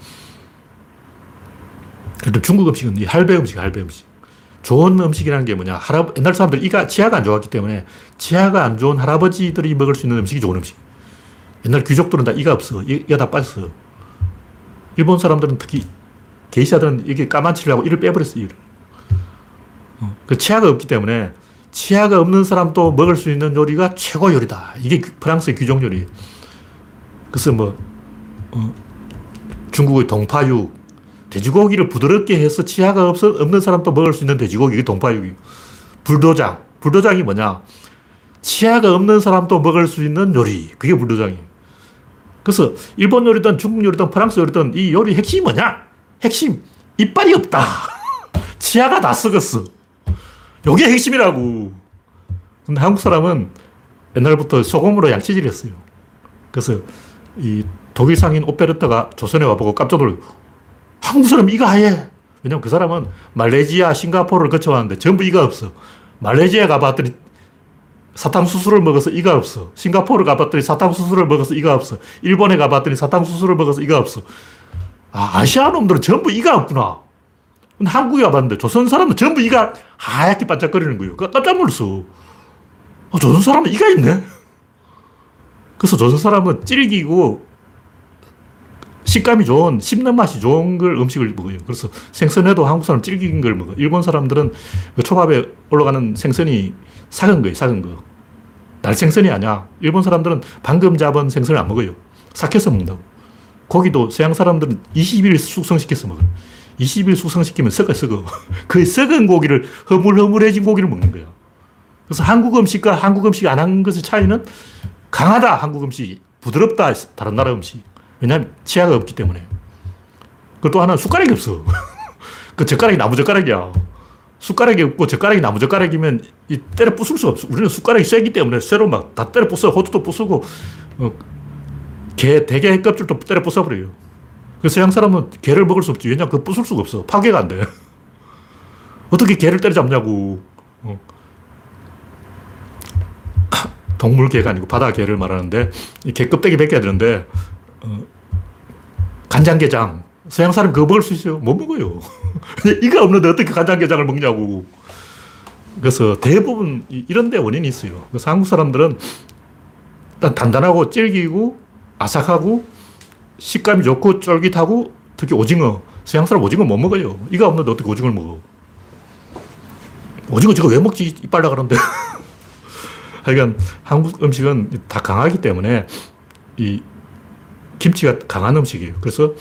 일단 중국 음식은 이 할배 음식, 할배 음식. 좋은 음식이라는 게 뭐냐. 할아, 옛날 사람들 이가, 치아가 안 좋았기 때문에 치아가 안 좋은 할아버지들이 먹을 수 있는 음식이 좋은 음식. 옛날 귀족들은 다 이가 없어. 이가 다 빠졌어. 일본 사람들은 특히 게이샤들은 이게 까만치려고 이를 빼버렸어, 이를. 어, 그 치아가 없기 때문에 치아가 없는 사람도 먹을 수 있는 요리가 최고 요리다. 이게 프랑스의 귀족 요리. 그래서 뭐, 어, 중국의 동파육, 돼지고기를 부드럽게 해서 치아가 없어, 없는 사람도 먹을 수 있는 돼지고기, 동파육이. 불도장. 불도장이 뭐냐? 치아가 없는 사람도 먹을 수 있는 요리. 그게 불도장이에요. 그래서 일본 요리든 중국 요리든 프랑스 요리든 이 요리 핵심이 뭐냐? 핵심. 이빨이 없다. 치아가 다 썩었어. 요게 핵심이라고. 근데 한국 사람은 옛날부터 소금으로 양치질 했어요. 그래서 이 독일 상인 오페르타가 조선에 와보고 깜짝 놀라 한국 사람 이가 아예. 왜냐면 그 사람은 말레이시아, 싱가포르를 거쳐왔는데 전부 이가 없어. 말레이시아 가봤더니 사탕수수를 먹어서 이가 없어. 싱가포르 가봤더니 사탕수수를 먹어서 이가 없어. 일본에 가봤더니 사탕수수를 먹어서 이가 없어. 아, 아시아 놈들은 전부 이가 없구나. 근데 한국에 가봤는데 조선 사람은 전부 이가 하얗게 반짝거리는 거예요. 깜짝 놀랐어. 어, 조선 사람은 이가 있네? 그래서 조선 사람은 질기고 식감이 좋은, 씹는 맛이 좋은 걸 음식을 먹어요. 그래서 생선에도 한국 사람 질긴 걸 먹어. 일본 사람들은 그 초밥에 올라가는 생선이 삭은 거예요, 삭은 거. 날생선이 아니야. 일본 사람들은 방금 잡은 생선을 안 먹어요. 삭혀서 먹는다고. 고기도 서양 사람들은 20일 숙성시켜서 먹어요. 20일 숙성시키면 썩어, 썩어. 그 썩은 고기를 허물허물해진 고기를 먹는 거야. 그래서 한국 음식과 한국 음식이 안한 것의 차이는 강하다, 한국 음식이. 부드럽다, 다른 나라 음식. 왜냐하면 치아가 없기 때문에. 그또 하나는 숟가락이 없어. 그 젓가락이 나무 젓가락이야. 숟가락이 없고 젓가락이 나무 젓가락이면 이 때려 부술 수가 없어. 우리는 숟가락이 세기 때문에 쇠로 막 다 때려 부숴. 호두도 부수고, 어, 게, 대게 껍질도 때려 부숴버려요. 그래서 서양 사람은 개를 먹을 수 없지. 왜냐면 그 부술 수가 없어. 파괴가 안 돼. 어떻게 개를 때려잡냐고. 어. 동물 개가 아니고 바다 개를 말하는데, 개 껍데기 벗겨야 되는데, 어, 간장게장. 서양 사람 그거 먹을 수 있어요? 못 먹어요. 이가 없는데 어떻게 간장게장을 먹냐고. 그래서 대부분 이런 데 원인이 있어요. 그래서 한국 사람들은 일단 단단하고 질기고 아삭하고 식감이 좋고 쫄깃하고 특히 오징어. 서양 사람 오징어 못 먹어요. 이가 없는데 어떻게 오징어를 먹어. 오징어 지금 왜 먹지? 이빨 나가는데. 하여간 한국 음식은 다 강하기 때문에 이 김치가 강한 음식이에요. 그래서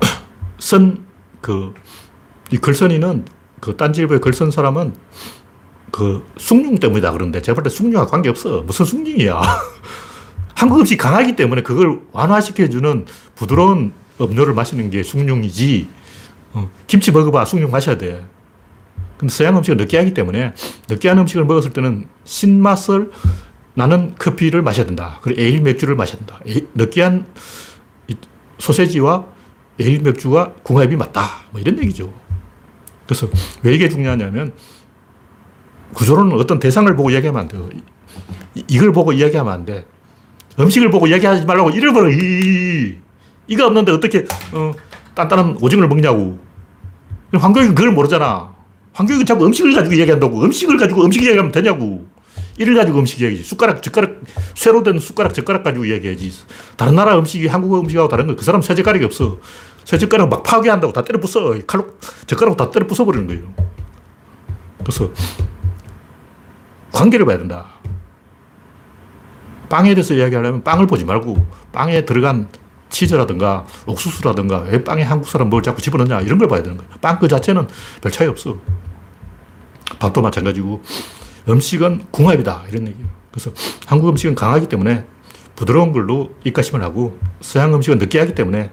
선, 그, 이 글선이는 그 딴지일보의 글선 사람은 그 숭늉 때문이다 그러는데 제가 볼 때 숭늉하고 관계없어. 무슨 숭늉이야. 한국 음식 강하기 때문에 그걸 완화시켜주는 부드러운 음료를 마시는 게 숭늉이지. 어, 김치 먹어봐. 숭늉 마셔야 돼. 근데 서양 음식은 느끼하기 때문에 느끼한 음식을 먹었을 때는 신맛을 나는 커피를 마셔야 된다. 그리고 에일 맥주를 마셔야 된다. 느끼한 소세지와 에일 맥주가 궁합이 맞다. 뭐 이런 얘기죠. 그래서 왜 이게 중요하냐면 구조로는 어떤 대상을 보고 이야기하면 안 돼요. 이, 걸 보고 이야기하면 안 돼. 음식을 보고 이야기하지 말라고 이를 이, 이가 없는데 어떻게 어, 단단한 오징어를 먹냐고. 황교익은 그걸 모르잖아. 황교익은 자꾸 음식을 가지고 이야기한다고. 음식을 가지고 음식 이야기하면 되냐고. 이를 가지고 음식 이야기지. 숟가락, 젓가락, 쇠로 된 숟가락, 젓가락 가지고 이야기하지. 다른 나라 음식이 한국 음식하고 다른 거. 그 사람 새 젓가락이 없어. 새 젓가락 막 파괴한다고 다 때려 부숴. 칼로, 젓가락 다 때려 부숴버리는 거예요. 그래서 관계를 봐야 된다. 빵에 대해서 이야기하려면 빵을 보지 말고 빵에 들어간 치즈라든가 옥수수라든가 왜 빵에 한국 사람 뭘 자꾸 집어넣냐 이런 걸 봐야 되는 거예요. 빵 그 자체는 별 차이 없어. 밥도 마찬가지고 음식은 궁합이다. 이런 얘기예요. 그래서 한국 음식은 강하기 때문에 부드러운 걸로 입가심을 하고 서양 음식은 느끼하기 때문에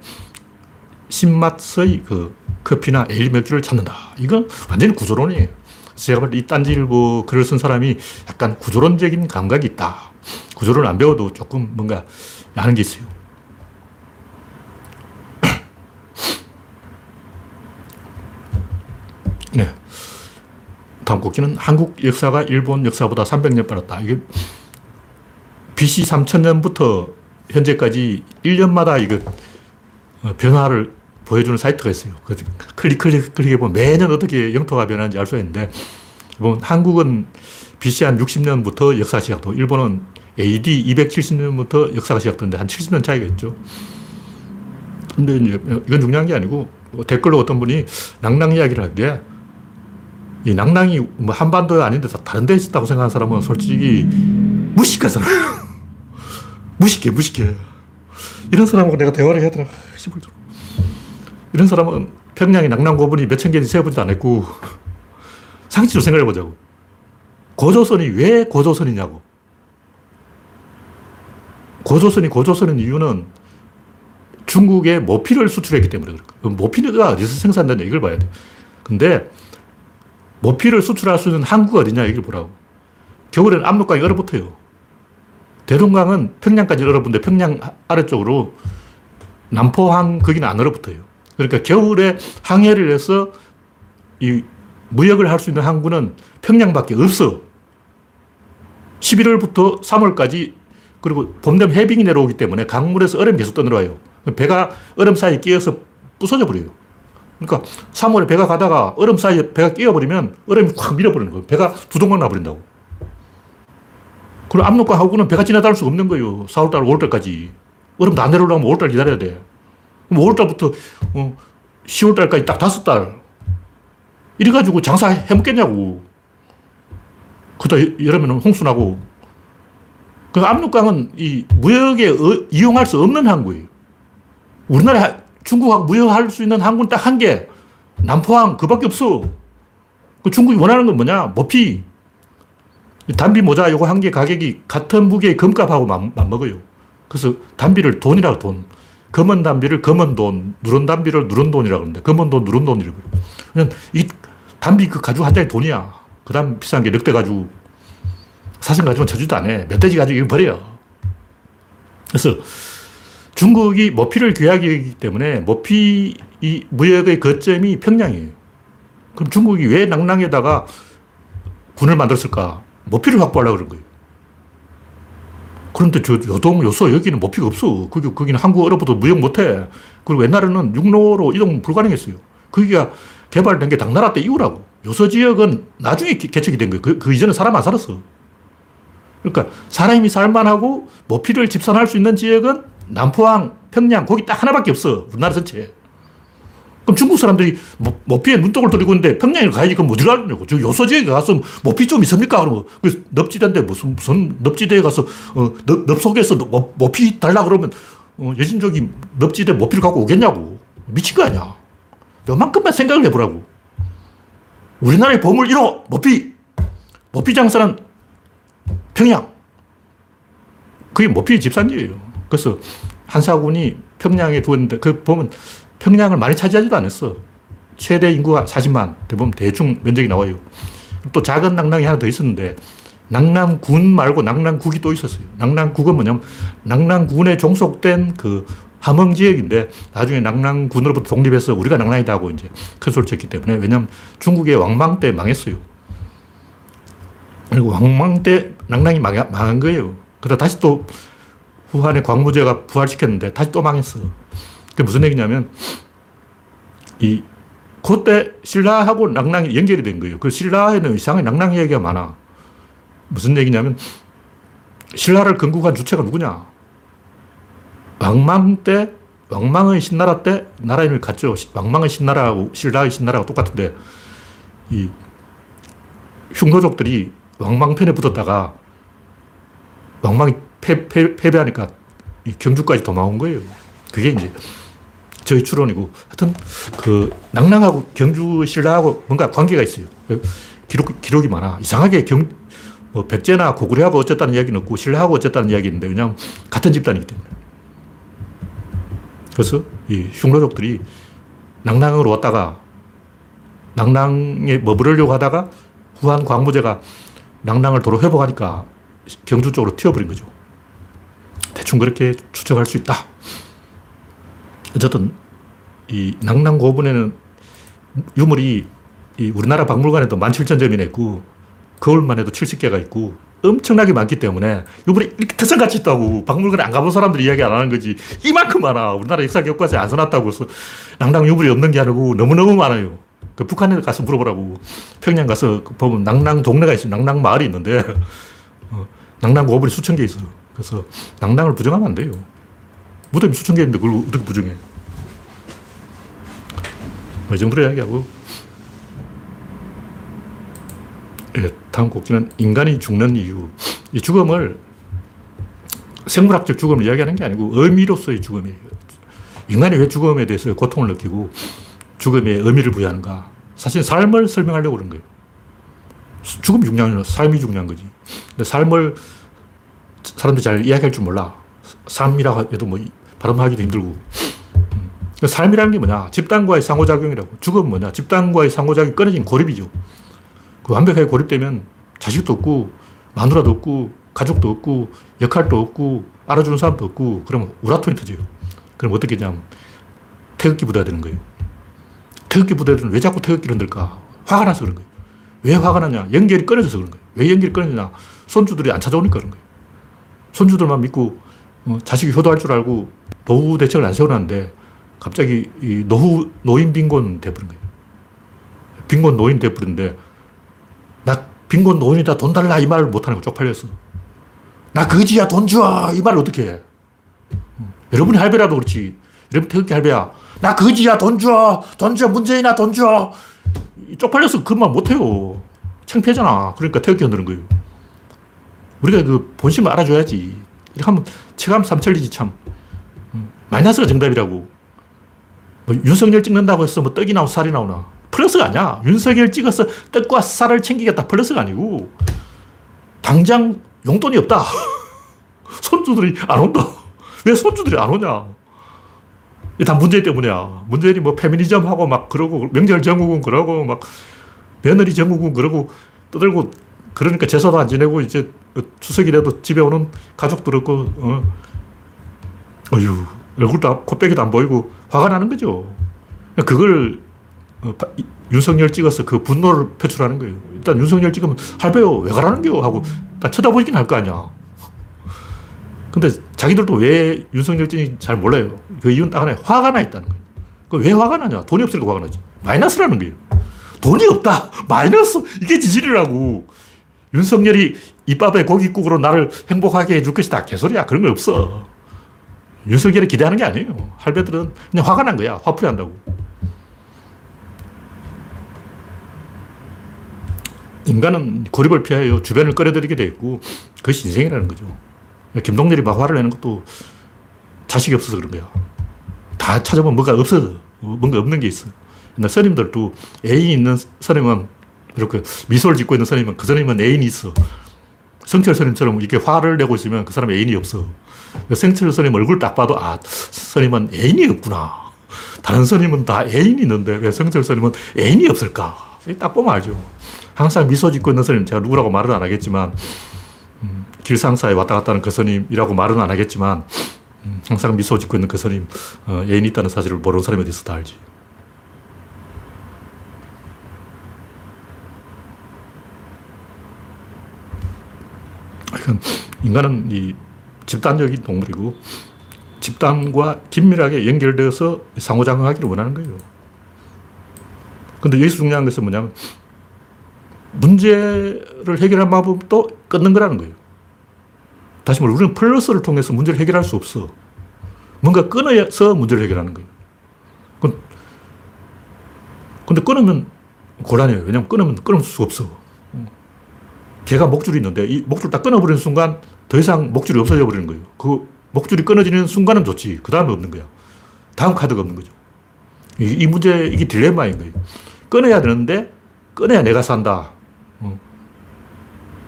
신맛의 그 커피나 에일 맥주를 찾는다. 이건 완전히 구조론이에요. 제가 볼 때 이 딴지일보 글을 쓴 사람이 약간 구조론적인 감각이 있다. 구조를 안 배워도 조금 뭔가 아는 게 있어요. 네. 다음 곡기는 한국 역사가 일본 역사보다 300년 빠르다. 이게 BC 3000년부터 현재까지 1년마다 이거 어, 변화를 보여주는 사이트가 있어요. 그 클릭, 클릭, 클릭해 보면 매년 어떻게 영토가 변하는지 알 수가 있는데, 뭐 한국은 BC 한 60년부터 역사가 시작되고, 일본은 AD 270년부터 역사가 시작되는데, 한 70년 차이가 있죠. 근데 이제 이건 중요한 게 아니고, 댓글로 어떤 분이 낭낭 이야기를 하는데, 이 낭낭이 뭐 한반도 아닌데 다른 데 있었다고 생각하는 사람은 솔직히 무식하잖아. 무식해, 무식해. 이런 사람하고 내가 대화를 해야 되나. 이런 사람은 평양의 낭랑 고분이 몇천 개인지 세어보지도 않았고, 상식적으로 생각해 보자고. 고조선이 왜 고조선이냐고. 고조선이 고조선인 이유는 중국에 모피를 수출했기 때문에 그렇고, 모피가 어디서 생산되냐 이걸 봐야 돼. 근데 모피를 수출할 수 있는 항구가 어디냐 이걸 보라고. 겨울에는 압록강이 얼어붙어요. 대동강은 평양까지 얼어붙는데 평양 아래쪽으로 남포항 거기는 안 얼어붙어요. 그러니까 겨울에 항해를 해서 이 무역을 할 수 있는 항구는 평양밖에 없어. 11월부터 3월까지 그리고 봄 되면 해빙이 내려오기 때문에 강물에서 얼음이 계속 떠내려와요. 배가 얼음 사이에 끼어서 부서져 버려요. 그러니까 3월에 배가 가다가 얼음 사이에 배가 끼어버리면 얼음이 확 밀어버리는 거예요. 배가 두동강 나버린다고. 그리고 압록강하고는 배가 지나다닐 수가 없는 거예요. 4월달, 5월달까지. 얼음 다 내려오려면 5월달 기다려야 돼. 그럼 5월달부터 어, 10월달까지 딱 다섯 달. 이래가지고 장사 해먹겠냐고. 그다 이러면 홍수나고. 그 압록강은 이 무역에 어, 이용할 수 없는 항구예요. 우리나라 중국하고 무역할 수 있는 항구는 딱 한 개. 남포항 그 밖에 없어. 그 중국이 원하는 건 뭐냐? 모피. 단비 모자 요거 한 개 가격이 같은 무게의 금값하고 맞먹어요. 그래서 단비를 돈이라고 돈. 검은 단비를 검은 돈, 누런 단비를 누런 돈이라고 그러는데, 검은 돈, 누런 돈이라고. 그냥 이 단비 그 가죽 한 장이 돈이야. 그 다음 비싼 게 늑대 가죽. 사슴 가죽은 저주도 안 해. 멧돼지 가죽 이거 버려. 그래서 중국이 모피를 귀하기 때문에 모피 이 무역의 거점이 평양이에요. 그럼 중국이 왜 낭랑에다가 군을 만들었을까? 모피를 확보하려고 그런 거예요. 그런데 저 요동, 요소 여기는 모피가 없어. 거기, 거기는 한국 어로부터 무역 못 해. 그리고 옛날에는 육로로 이동 불가능했어요. 거기가 개발된 게 당나라 때 이후라고. 요소 지역은 나중에 개척이 된 거예요. 그, 그 이전에 사람 안 살았어. 그러니까 사람이 살만하고 모피를 집산할 수 있는 지역은 남포항, 평양, 거기 딱 하나밖에 없어. 우리나라 전체에. 그럼 중국 사람들이 모, 모피에 눈독을 들이고 있는데 평양에 가야지 그럼 어디 가냐고. 저 요소지에 가서 모피 좀 있습니까? 그러면 그 넙지대인데 무슨, 무슨 넙지대에 가서 어, 넙, 넙 속에서 모, 모피 달라 그러면 어, 여진족이 넙지대 모피를 갖고 오겠냐고. 미친 거 아니야. 요만큼만 생각을 해보라고. 우리나라의 보물 1호, 모피. 모피 장사는 평양. 그게 모피 집산지예요. 그래서 한사군이 평양에 두었는데 그 보면 평양을 많이 차지하지도 않았어. 최대 인구가 40만. 대부분 대충 면적이 나와요. 또 작은 낭랑이 하나 더 있었는데 낭랑군 말고 낭랑국이 또 있었어요. 낭랑국은 뭐냐면 낭랑군에 종속된 그 함흥 지역인데 나중에 낭랑군으로부터 독립해서 우리가 낭랑이다 하고 이제 큰 소리 쳤기 때문에 왜냐면 중국의 왕망 때 망했어요. 그리고 왕망 때 낭랑이 망한 거예요. 그러다 다시 또 후한의 광무제가 부활시켰는데 다시 또 망했어. 그게 무슨 얘기냐면, 이, 그때 신라하고 낭랑이 연결이 된 거예요. 그 신라에는 이상하게 낭랑 얘기가 많아. 무슨 얘기냐면, 신라를 건국한 주체가 누구냐? 왕망 때, 왕망의 신나라 때 나라 이름을 갖죠. 왕망의 신나라하고 신라의 신나라가 똑같은데, 이 흉노족들이 왕망 편에 붙었다가 왕망이 패, 패, 패배하니까 경주까지 도망온 거예요. 그게 이제 저희 추론이고. 하여튼 그 낭랑하고 경주 신라하고 뭔가 관계가 있어요. 기록, 기록이 많아. 이상하게 경, 뭐 백제나 고구려하고 어쨌다는 이야기는 없고 신라하고 어쨌다는 이야기인데 그냥 같은 집단이기 때문에. 그래서 이 흉노족들이 낭랑으로 왔다가 낭랑에 머무르려고 하다가 후한 광무제가 낭랑을 도로 회복하니까 경주 쪽으로 튀어버린 거죠. 대충 그렇게 추정할 수 있다. 어쨌든 이 낭랑 고분에는 유물이 이 우리나라 박물관에도 17,000점이나 있고 거울만 해도 70개가 있고 엄청나게 많기 때문에 유물이 이렇게 터성같이 있다고 박물관에 안 가본 사람들이 이야기 안 하는 거지. 이만큼 많아. 우리나라 역사 교과서에 안 써놨다고 해서 낭낭 유물이 없는 게 아니고 너무너무 많아요. 그 북한에 가서 물어보라고. 평양 가서 보면 낭낭 동네가 있어요. 낭낭 마을이 있는데 어, 낭낭 고분이 수천 개 있어요. 그래서 낭낭을 부정하면 안 돼요. 무덤이 수천 개 있는데 그걸 어떻게 부정해? 뭐이 정도로 이야기하고. 예, 다음 곡지는 인간이 죽는 이유. 이 죽음을 생물학적 죽음을 이야기하는 게 아니고 의미로서의 죽음이에요. 인간이 왜 죽음에 대해서 고통을 느끼고 죽음에 의미를 부여하는가. 사실 삶을 설명하려고 그런 거예요. 죽음이 중요한 게 아니라 삶이 중요한 거지. 근데 삶을 사람들이 잘 이야기할 줄 몰라. 삶이라고 해도 뭐 발음하기도 힘들고. 음. 삶이라는 게 뭐냐? 집단과의 상호작용이라고. 죽음은 뭐냐? 집단과의 상호작용이 끊어진 고립이죠. 그 완벽하게 고립되면 자식도 없고, 마누라도 없고, 가족도 없고, 역할도 없고, 알아주는 사람도 없고, 그러면 우라통이 터져요. 그럼 어떻게 하냐면, 태극기 부대가 되는 거예요. 태극기 부대들은 왜 자꾸 태극기를 흔들까? 화가 나서 그런 거예요. 왜 화가 나냐? 연결이 끊어져서 그런 거예요. 왜 연결이 끊어지냐? 손주들이 안 찾아오니까 그런 거예요. 손주들만 믿고 어, 자식이 효도할 줄 알고 노후 대책을 안 세워놨는데 갑자기 이 노후, 노인 빈곤 돼버린 거예요. 빈곤 노인 돼버린데 나 빈곤 노인이다 돈 달라 이 말을 못하는 거 쪽팔렸어. 나 거지야 돈 줘! 이 말을 어떻게 해? 어, 여러분이 할배라도 그렇지. 여러분 태극기 할배야. 나 거지야 돈 줘! 돈 줘! 문재인아 돈 줘! 쪽팔려서 그말 못해요. 창피하잖아. 그러니까 태극기 흔드는 거예요. 우리가 그 본심을 알아줘야지. 이렇게 하면 체감 삼천리지 참. 음, 마이너스가 정답이라고. 뭐 윤석열 찍는다고 해서 뭐 떡이 나오고 살이 나오나. 플러스가 아니야. 윤석열 찍어서 떡과 쌀을 챙기겠다. 플러스가 아니고. 당장 용돈이 없다. 손주들이 안 온다. 왜 손주들이 안 오냐. 이다 문재인 때문이야. 문재인이 뭐 페미니즘 하고 막 그러고 명절 정국은 그러고 막 며느리 정국은 그러고 떠들고 그러니까 제사도 안 지내고 이제 추석이라도 집에 오는 가족들 없고 어. 어휴 얼굴도 코빼기도 안 보이고 화가 나는 거죠. 그걸 어, 윤석열 찍어서 그 분노를 표출하는 거예요. 일단 윤석열 찍으면 할배요 왜 가라는 겨 하고 딱 쳐다보긴 할 거 아니야. 근데 자기들도 왜 윤석열 찍는지 잘 몰라요. 그 이유는 딱 하나에 화가 나 있다는 거예요. 그 왜 화가 나냐? 돈이 없으니까 화가 나지. 마이너스라는 거예요. 돈이 없다. 마이너스. 이게 지질이라고. 윤석열이 이밥에 고깃국으로 나를 행복하게 해줄 것이다. 개소리야. 그런 거 없어. 윤석열이 기대하는 게 아니에요. 할배들은 그냥 화가 난 거야. 화풀이 한다고. 인간은 고립을 피하여 주변을 끌어들이게 돼 있고 그것이 인생이라는 거죠. 김동렬이 막 화를 내는 것도 자식이 없어서 그런 거야. 다 찾아보면 뭐가 없어. 뭔가 없는 게 있어. 근데 스님들도 애인이 있는 스님은 이렇게 미소를 짓고 있는 스님은 그 스님은 애인이 있어. 성철 스님처럼 이렇게 화를 내고 있으면 그 사람 애인이 없어. 성철 스님 얼굴 딱 봐도 아, 스님은 애인이 없구나. 다른 스님은 다 애인이 있는데 왜 성철 스님은 애인이 없을까? 딱 보면 알죠. 항상 미소 짓고 있는 스님, 제가 누구라고 말은 안 하겠지만, 음, 길상사에 왔다 갔다 하는 그 스님이라고 말은 안 하겠지만, 음, 항상 미소 짓고 있는 그 스님, 어, 애인이 있다는 사실을 모르는 어디 있어 다 알지. 인간은 이 집단적인 동물이고 집단과 긴밀하게 연결되어서 상호작용하기를 원하는 거예요. 근데 여기서 중요한 것은 뭐냐면 문제를 해결한 방법도 끊는 거라는 거예요. 다시 말해 우리는 플러스를 통해서 문제를 해결할 수 없어. 뭔가 끊어서 문제를 해결하는 거예요. 근데 끊으면 곤란해요. 왜냐면 끊으면 끊을 수 없어. 개가 목줄이 있는데 이 목줄 딱 끊어버리는 순간 더 이상 목줄이 없어져 버리는 거예요. 그 목줄이 끊어지는 순간은 좋지. 그 다음에 없는 거야. 다음 카드가 없는 거죠. 이, 이 문제, 이게 딜레마인 거예요. 끊어야 되는데, 끊어야 내가 산다. 어.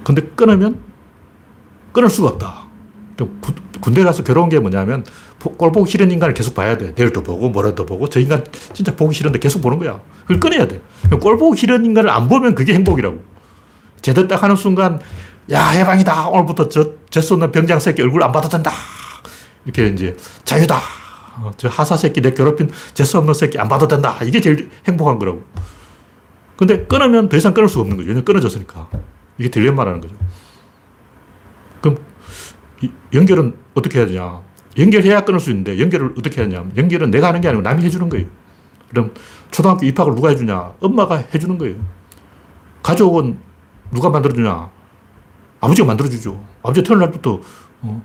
근데 끊으면 끊을 수가 없다. 군대 가서 괴로운 게 뭐냐면, 꼴 보기 싫은 인간을 계속 봐야 돼. 내일도 보고, 모레도 보고, 저 인간 진짜 보기 싫은데 계속 보는 거야. 그걸 끊어야 돼. 꼴 보기 싫은 인간을 안 보면 그게 행복이라고. 제대로 딱 하는 순간, 야, 해방이다. 오늘부터 저, 저 쏘는 병장 새끼 얼굴 안 봐도 된다. 이렇게 이제 자유다. 어, 저 하사 새끼 내 괴롭힌 재수 없는 새끼 안 봐도 된다. 이게 제일 행복한 거라고. 근데 끊으면 더 이상 끊을 수가 없는 거죠. 왜냐면 끊어졌으니까. 이게 딜레마라는 거죠. 그럼 이 연결은 어떻게 해야 되냐? 연결해야 끊을 수 있는데 연결을 어떻게 해야 되냐? 연결은 내가 하는 게 아니고 남이 해주는 거예요. 그럼 초등학교 입학을 누가 해주냐? 엄마가 해주는 거예요. 가족은 누가 만들어주냐? 아버지가 만들어주죠. 아버지가 태어날 때부터, 어,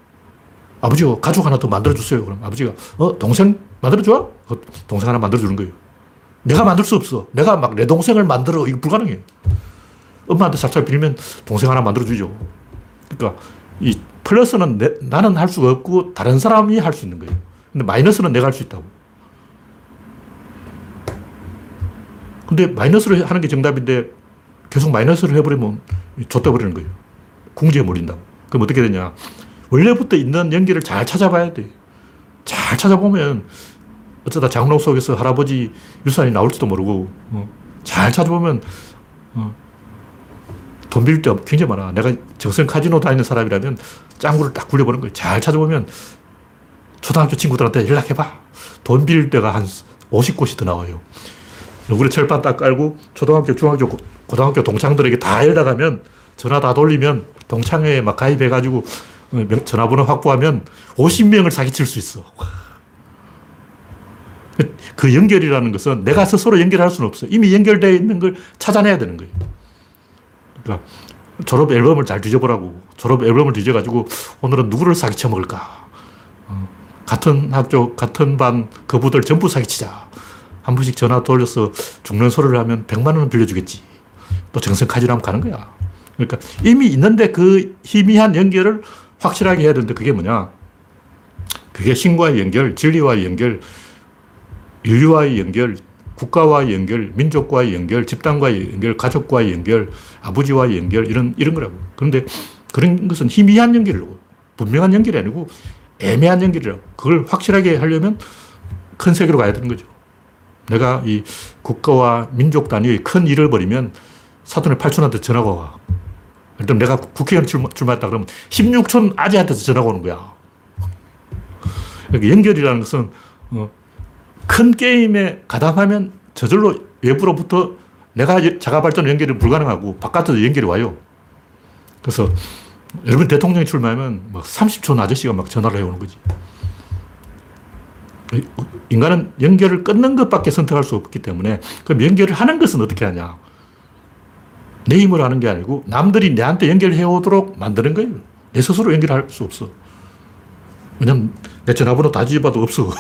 아버지가 가족 하나 더 만들어주세요. 그럼 아버지가, 어, 동생 만들어줘? 어, 동생 하나 만들어주는 거예요. 내가 만들 수 없어. 내가 막 내 동생을 만들어. 이거 불가능해. 엄마한테 살짝 빌면 동생 하나 만들어주죠. 그러니까 이 플러스는 내, 나는 할 수가 없고 다른 사람이 할 수 있는 거예요. 근데 마이너스는 내가 할 수 있다고. 근데 마이너스를 하는 게 정답인데 계속 마이너스를 해버리면 좆돼버리는 거예요. 궁지에 몰린다고. 그럼 어떻게 되냐. 원래부터 있는 연기를 잘 찾아봐야 돼. 잘 찾아보면 어쩌다 장롱 속에서 할아버지 유산이 나올지도 모르고 어. 잘 찾아보면 어. 돈빌데 굉장히 많아. 내가 정성 카지노 다니는 사람이라면 짱구를 딱 굴려보는 거예요. 잘 찾아보면 초등학교 친구들한테 연락해봐. 돈빌 데가 한 50곳이 더 나와요. 얼굴에 철판 딱 깔고 초등학교, 중학교, 고- 고등학교 동창들에게 다 연락하면 전화 다 돌리면 동창회에 막 가입해가지고 어, 명- 전화번호 확보하면 50명을 사기칠 수 있어. 그- 그 연결이라는 것은 내가 스스로 연결할 수는 없어. 이미 연결되어 있는 걸 찾아내야 되는 거예요. 그러니까 졸업 앨범을 잘 뒤져보라고. 졸업 앨범을 뒤져가지고 오늘은 누구를 사기쳐 먹을까. 어, 같은 학교, 같은 반 그부들 전부 사기치자. 한 번씩 전화 돌려서 죽는 소리를 하면 100만 원은 빌려주겠지. 또 정성 카지노 하면 가는 거야. 그러니까 이미 있는데 그 희미한 연결을 확실하게 해야 되는데 그게 뭐냐. 그게 신과의 연결, 진리와의 연결, 인류와의 연결, 국가와의 연결, 민족과의 연결, 집단과의 연결, 가족과의 연결, 아버지와의 연결, 이런, 이런 거라고. 그런데 그런 것은 희미한 연결이라고. 분명한 연결이 아니고 애매한 연결이라고. 그걸 확실하게 하려면 큰 세계로 가야 되는 거죠. 내가 이 국가와 민족 단위의 큰 일을 벌이면 사돈의 팔촌한테 전화가 와. 일단 내가 국회의원 출마, 출마했다 그러면 16촌 아재한테서 전화가 오는 거야. 그러니까 연결이라는 것은 어, 큰 게임에 가담하면 저절로 외부로부터 내가 여- 자가 발전 연결이 불가능하고 바깥에서 연결이 와요. 그래서 여러분 대통령이 출마하면 막 30촌 아저씨가 막 전화를 해오는 거지. 인간은 연결을 끊는 것밖에 선택할 수 없기 때문에 그럼 연결을 하는 것은 어떻게 하냐? 내 힘으로 하는 게 아니고 남들이 내한테 연결해 오도록 만드는 거예요. 내 스스로 연결할 수 없어. 왜냐면 내 전화번호 다 뒤집어도 없어.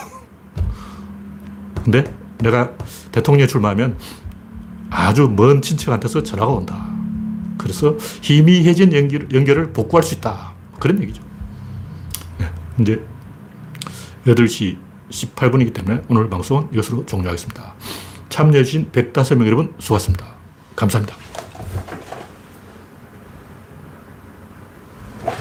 근데 내가 대통령에 출마하면 아주 먼 친척한테서 전화가 온다. 그래서 희미해진 연결, 연결을 복구할 수 있다. 그런 얘기죠. 네, 이제 8시 18분이기 때문에 오늘 방송은 이것으로 종료하겠습니다. 참여해주신 105명 여러분 수고하셨습니다. 감사합니다.